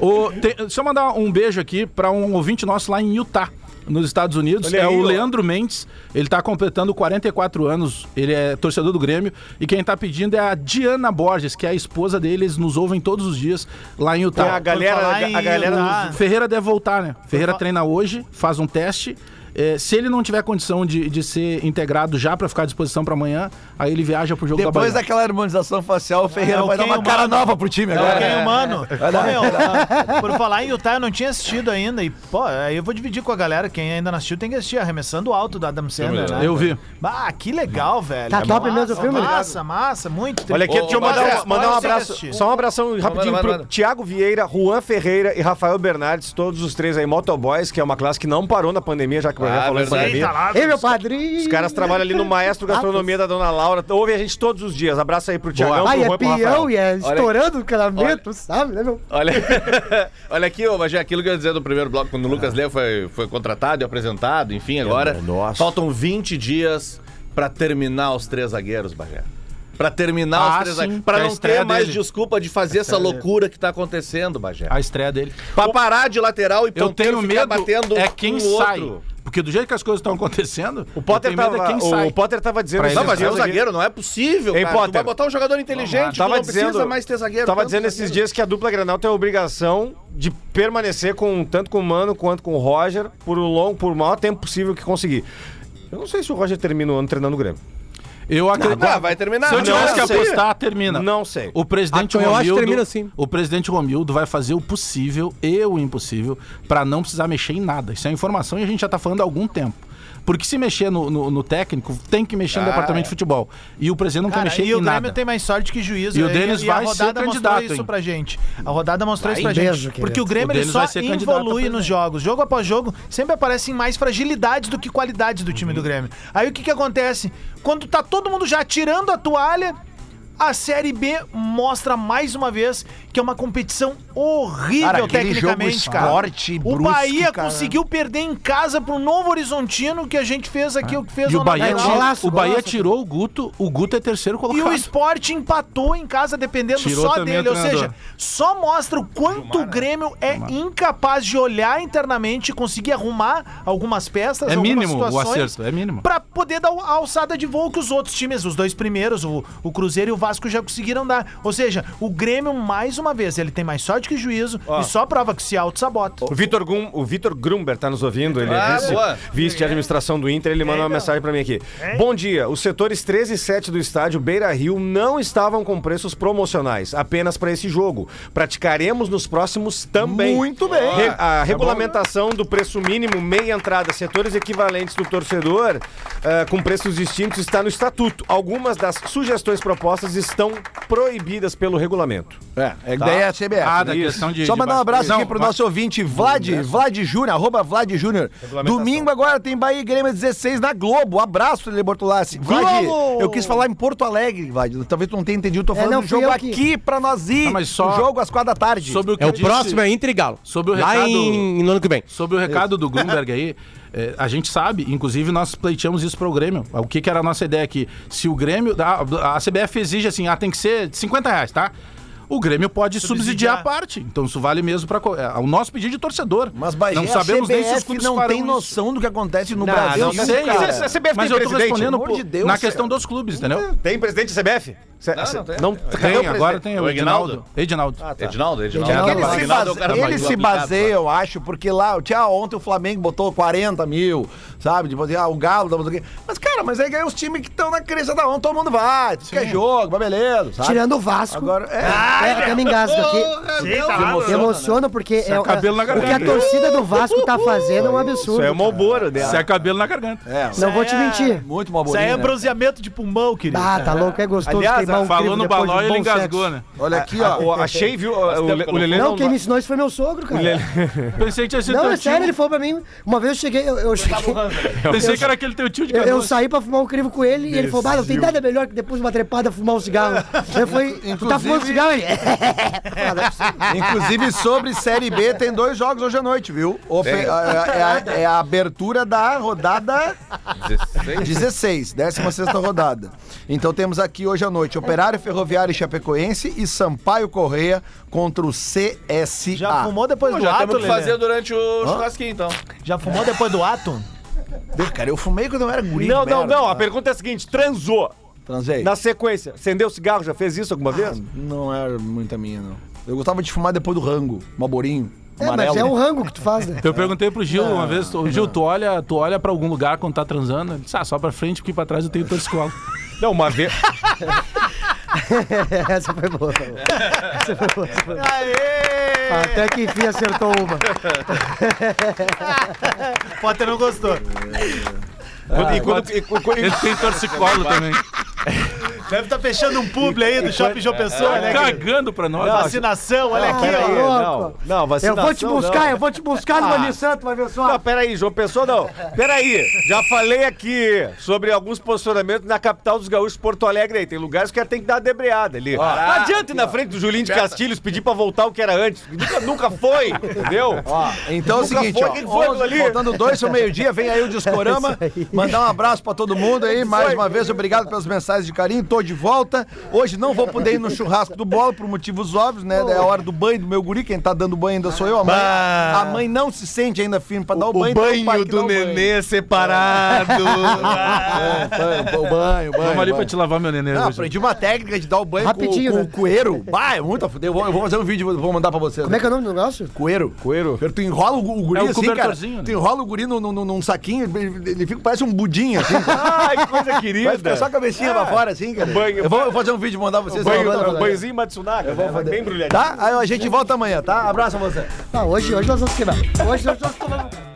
O- tem- deixa eu mandar um beijo aqui pra um ouvinte nosso lá em Utah. Nos Estados Unidos, Olha é aí, o ó. Leandro Mendes. Ele tá completando 44 anos. Ele é torcedor do Grêmio. E quem tá pedindo é a Diana Borges, que é a esposa dele. Eles nos ouvem todos os dias lá em Utah. a galera, a, em galera Ferreira deve voltar, né? Ferreira treina hoje, faz um teste. É, se ele não tiver condição de, de ser integrado já pra ficar à disposição pra amanhã, aí ele viaja pro jogo da Depois Bahia. daquela harmonização facial, o Ferreira É, vai dar quem uma cara humano. nova pro time É agora. quem humano. Vai dar- Ô, meu, por falar em Utah, eu não tinha assistido ainda. E, pô, aí eu vou dividir com a galera. Quem ainda não assistiu tem que assistir. Arremessando alto do Adam Sandler, né? Eu vi. Ah, que legal, velho. Tá É top mesmo o filme? Massa, massa, muito. Olha aqui, deixa eu mandar, um- mandar um abraço. Só um abração rapidinho manda, pro manda. Thiago Vieira, Juan Ferreira e Rafael Bernardes, todos os três aí, Motoboys, que é uma classe que não parou na pandemia, já que Ah, em verdade. pandemia. Ei, meu padrinho. Os caras trabalham ali no Maestro Gastronomia da Dona Laura. Ouve a gente todos os dias. Abraço aí pro Thiagão, Ai, é e peão e é estourando o calamento, sabe, né, meu? Olha, olha aqui, ô, Bagé, aquilo que eu ia dizer do primeiro bloco, quando o Lucas Leo foi, foi contratado e apresentado, enfim, agora. nossa. Faltam 20 dias pra terminar os três zagueiros, Bagé. Pra terminar Ah, os três sim, zagueiros. Pra é não ter mais dele. desculpa de fazer essa loucura que tá acontecendo, Bagé. A estreia dele. Pra parar de lateral e Eu tenho ficar medo batendo é quem um sai. outro. Porque do jeito que as coisas estão acontecendo, O Potter, tava, é quem sai. o Potter tava dizendo... Esses Não, mas é o zagueiro, não é possível, Ei, cara. Tu Potter. vai botar um jogador inteligente, tu Tava não precisa dizendo, mais ter zagueiro. tava dizendo esses zagueiro. dias que a dupla Granal tem a obrigação de permanecer com tanto com o Mano quanto com o Roger por o longo, por o maior tempo possível que conseguir. Eu não sei se o Roger termina o ano treinando o Grêmio. Eu acredito. Ah, vai terminar. Se eu tivesse que apostar, termina. Não sei. O presidente Ah, eu acho que Romildo, termina assim. o presidente Romildo vai fazer o possível e o impossível pra não precisar mexer em nada. Isso é informação e a gente já tá falando há algum tempo. Porque se mexer no, no- no técnico, tem que mexer no Ah, departamento é. de futebol. E o presidente não Cara, quer mexer e o em Grêmio nada. tem mais sorte que juízo. E o né? Denis a vai ser rodada candidato, mostrou isso hein? pra gente. A rodada mostrou isso pra Vai, gente. beijo, porque querido. o Grêmio O ele só vai ser evolui nos jogos. Jogo após jogo, sempre aparecem mais fragilidades do que qualidades do time do Grêmio. Aí o que que acontece? Quando tá todo mundo já tirando a toalha, a Série B mostra mais uma vez que é uma competição horrível Cara, tecnicamente, jogo cara. esporte, o brusque, Bahia cara. conseguiu perder em casa pro Novo Horizontino, que a gente fez aqui, o que fez E o Bahia, Golaço, golaço, o Bahia golaço. tirou o Guto, o Guto é terceiro E colocado. o esporte empatou em casa, dependendo Tirou só dele. o Ou seja, só mostra o quanto o Grêmio é incapaz de olhar internamente e conseguir arrumar algumas peças, É algumas mínimo o situações. acerto, é mínimo. Pra poder dar a alçada de voo que os outros times, os dois primeiros, o, o Cruzeiro e o Vasco já conseguiram dar. Ou seja, o Grêmio, mais uma vez, ele tem mais sorte que juízo e só prova que se auto-sabota. O Vitor o Vitor Grumber tá nos ouvindo, ele Ah, é vice, boa. vice de administração do Inter, ele mandou uma mensagem pra mim aqui. Bom dia, os setores 13 e 7 do estádio Beira Rio não estavam com preços promocionais, apenas para esse jogo. Praticaremos nos próximos também. Muito bem. Re- a regulamentação do preço mínimo, meia entrada, setores equivalentes do torcedor, eh, com preços distintos, está no estatuto. Algumas das sugestões propostas estão proibidas pelo regulamento. É, é que daí é a CBF. Ah, da Isso. questão de. Só de mandar um abraço aqui pro nosso ouvinte Vlad, Vlad Júnior, arroba Vlad Júnior. Domingo agora tem Bahia e Grêmio 16 na Globo. Abraço, Lele Bortolassi. Vlad, Globo! eu quis falar em Porto Alegre, Vlad. Talvez tu não tenha entendido, eu tô É, falando não, do jogo que- aqui pra nós ir. Não, mas só- O jogo às quatro da tarde. Sobre o que É o disse- próximo é Inter e Galo. Sobre o Lá recado- em, no ano que vem. Sobre o recado do Grunberg aí, é, a gente sabe, inclusive nós pleiteamos isso para o Grêmio. O que, que era a nossa ideia aqui? Se o Grêmio. A, a CBF exige assim, ah, tem que ser 50 reais, tá? O Grêmio pode subsidiar, Subsidiar. a parte. Então isso vale mesmo para o nosso pedido de torcedor. Mas Bagé, não sabemos a nem se os clubes não tem isso. noção do que acontece no Não, Brasil. Eu Não, sei, cara. A CBF mas tem eu tô presidente, respondendo pô, de Deus, na questão dos clubes, entendeu? Tem presidente da CBF? Cê- Não, não tem. não Tem, agora tem o Edinaldo. Edinaldo. Edinaldo, Edinaldo. Edinaldo Ele se, Edinaldo base- é cara ele se baseia, eu acho, porque lá, tinha ontem o Flamengo botou 40 mil, sabe? Tipo, assim, ah, o Galo, tá botando. Mas, cara, mas aí ganha os times que estão na crista da onda, todo mundo vai, quer jogo, mas beleza, sabe? Tirando o Vasco. Agora, é. É, até me engasgo aqui. Me emociona porque é, é cabelo na o que a garganta. torcida do Vasco tá fazendo é um absurdo. Isso é o Malboro, né? Se é cabelo na garganta. É, Não vou te mentir. muito mal Isso aí é bronzeamento de pulmão, querido. Ah, tá louco, é gostoso Aliás, um Falou no depois de balão e ele engasgou, né? Olha aqui, ó. achei, viu? o- O, Le- o Lelê Não, não. quem me ensinou isso foi meu sogro, cara. Pensei que tinha sido Não, é sério, tio. ele falou pra mim. Uma vez eu cheguei, eu, eu cheguei. Pensei que era aquele teu tio de Eu, eu saí pra fumar um crivo com ele e ele falou: não tem nada melhor que depois de uma trepada fumar um cigarro. Eu falei, tu tá fumando cigarro? Ele. É. Inclusive, sobre Série B, tem dois jogos hoje à noite, viu? Ofe- é, é a, é a abertura da rodada 16, 16 rodada. Então temos aqui hoje à noite Operário Ferroviário e Chapecoense e Sampaio Correia contra o CSA. Já fumou depois Pô, do já ato, temos que fazer durante o churrasquinho, então. Já fumou depois do ato? Cara, eu fumei quando eu era guri. Não, não, merda, não. A pergunta é a seguinte: transou. Transei. Na sequência, acendeu cigarro? Já fez isso alguma vez? Não era muita minha, não. Eu gostava de fumar depois do rango, maborinho, É, mas amarelo. é o rango que tu faz, né? Eu perguntei pro Gil uma vez, tu- Gil, tu olha, tu olha pra algum lugar quando tá transando? Ele disse, ah, só pra frente, porque pra trás eu tenho torcicolo. Não, uma vez. Essa foi boa. tá. Essa foi boa. essa foi boa. Até que enfim acertou uma. Potter não gostou. e quando, e- e- Ele tem torcicolo também. Deve estar fechando um publi aí do Shopping João Pessoa, né? querido? Cagando pra nós. Vacinação, olha aqui, Peraí, ó. não, não, Eu vacinação. vou te buscar, não. eu vou te buscar no Nissan, tu vai ver só. Não, peraí, João Pessoa não. Peraí, já falei aqui sobre alguns posicionamentos na capital dos gaúchos, Porto Alegre aí. Tem lugares que tem que dar uma debreada ali. não adianta ir na frente do Julinho de Castilhos pedir pra voltar o que era antes. Nunca, nunca foi, entendeu? Então é o seguinte, foi, ó, quem foi 11, ali? faltando dois pro meio-dia, vem aí o Discorama, mandar um abraço pra todo mundo aí, mais uma vez, obrigado pelas mensagens de carinho, tô de volta, hoje não vou poder ir no churrasco do Bola, por motivos óbvios, né, é a hora do banho do meu guri, quem tá dando banho ainda sou eu, a mãe, a mãe não se sente ainda firme pra dar o, banho, então é o pai que dá o banho. separado. É, o banho, o banho, Vamos ali banho. pra te lavar meu neném Não, hoje. aprendi uma técnica de dar o banho Rapidinho, com, com né? o coeiro. Bah, é muito a fuder. Eu vou, eu vou fazer um vídeo, vou mandar pra vocês. Como é que é o nome do negócio? Coeiro. Coeiro. Tu enrola o, o guri É o assim, cara. cobertorzinho, né? Tu enrola o guri num, num, num saquinho, ele, ele fica, parece um budinho, assim. Ai, que coisa Vai querida. ficar só a cabecinha pra fora, assim, cara. Banho- eu, vou, eu vou fazer um vídeo e mandar vocês. Banho, eu vou- um banhozinho Matsunaga, né? Bem embrulhadinho. Tá? Aí a gente volta amanhã, tá? Abraço a você. Ah, hoje, hoje nós vamos quebrar. Hoje nós vamos quebrar.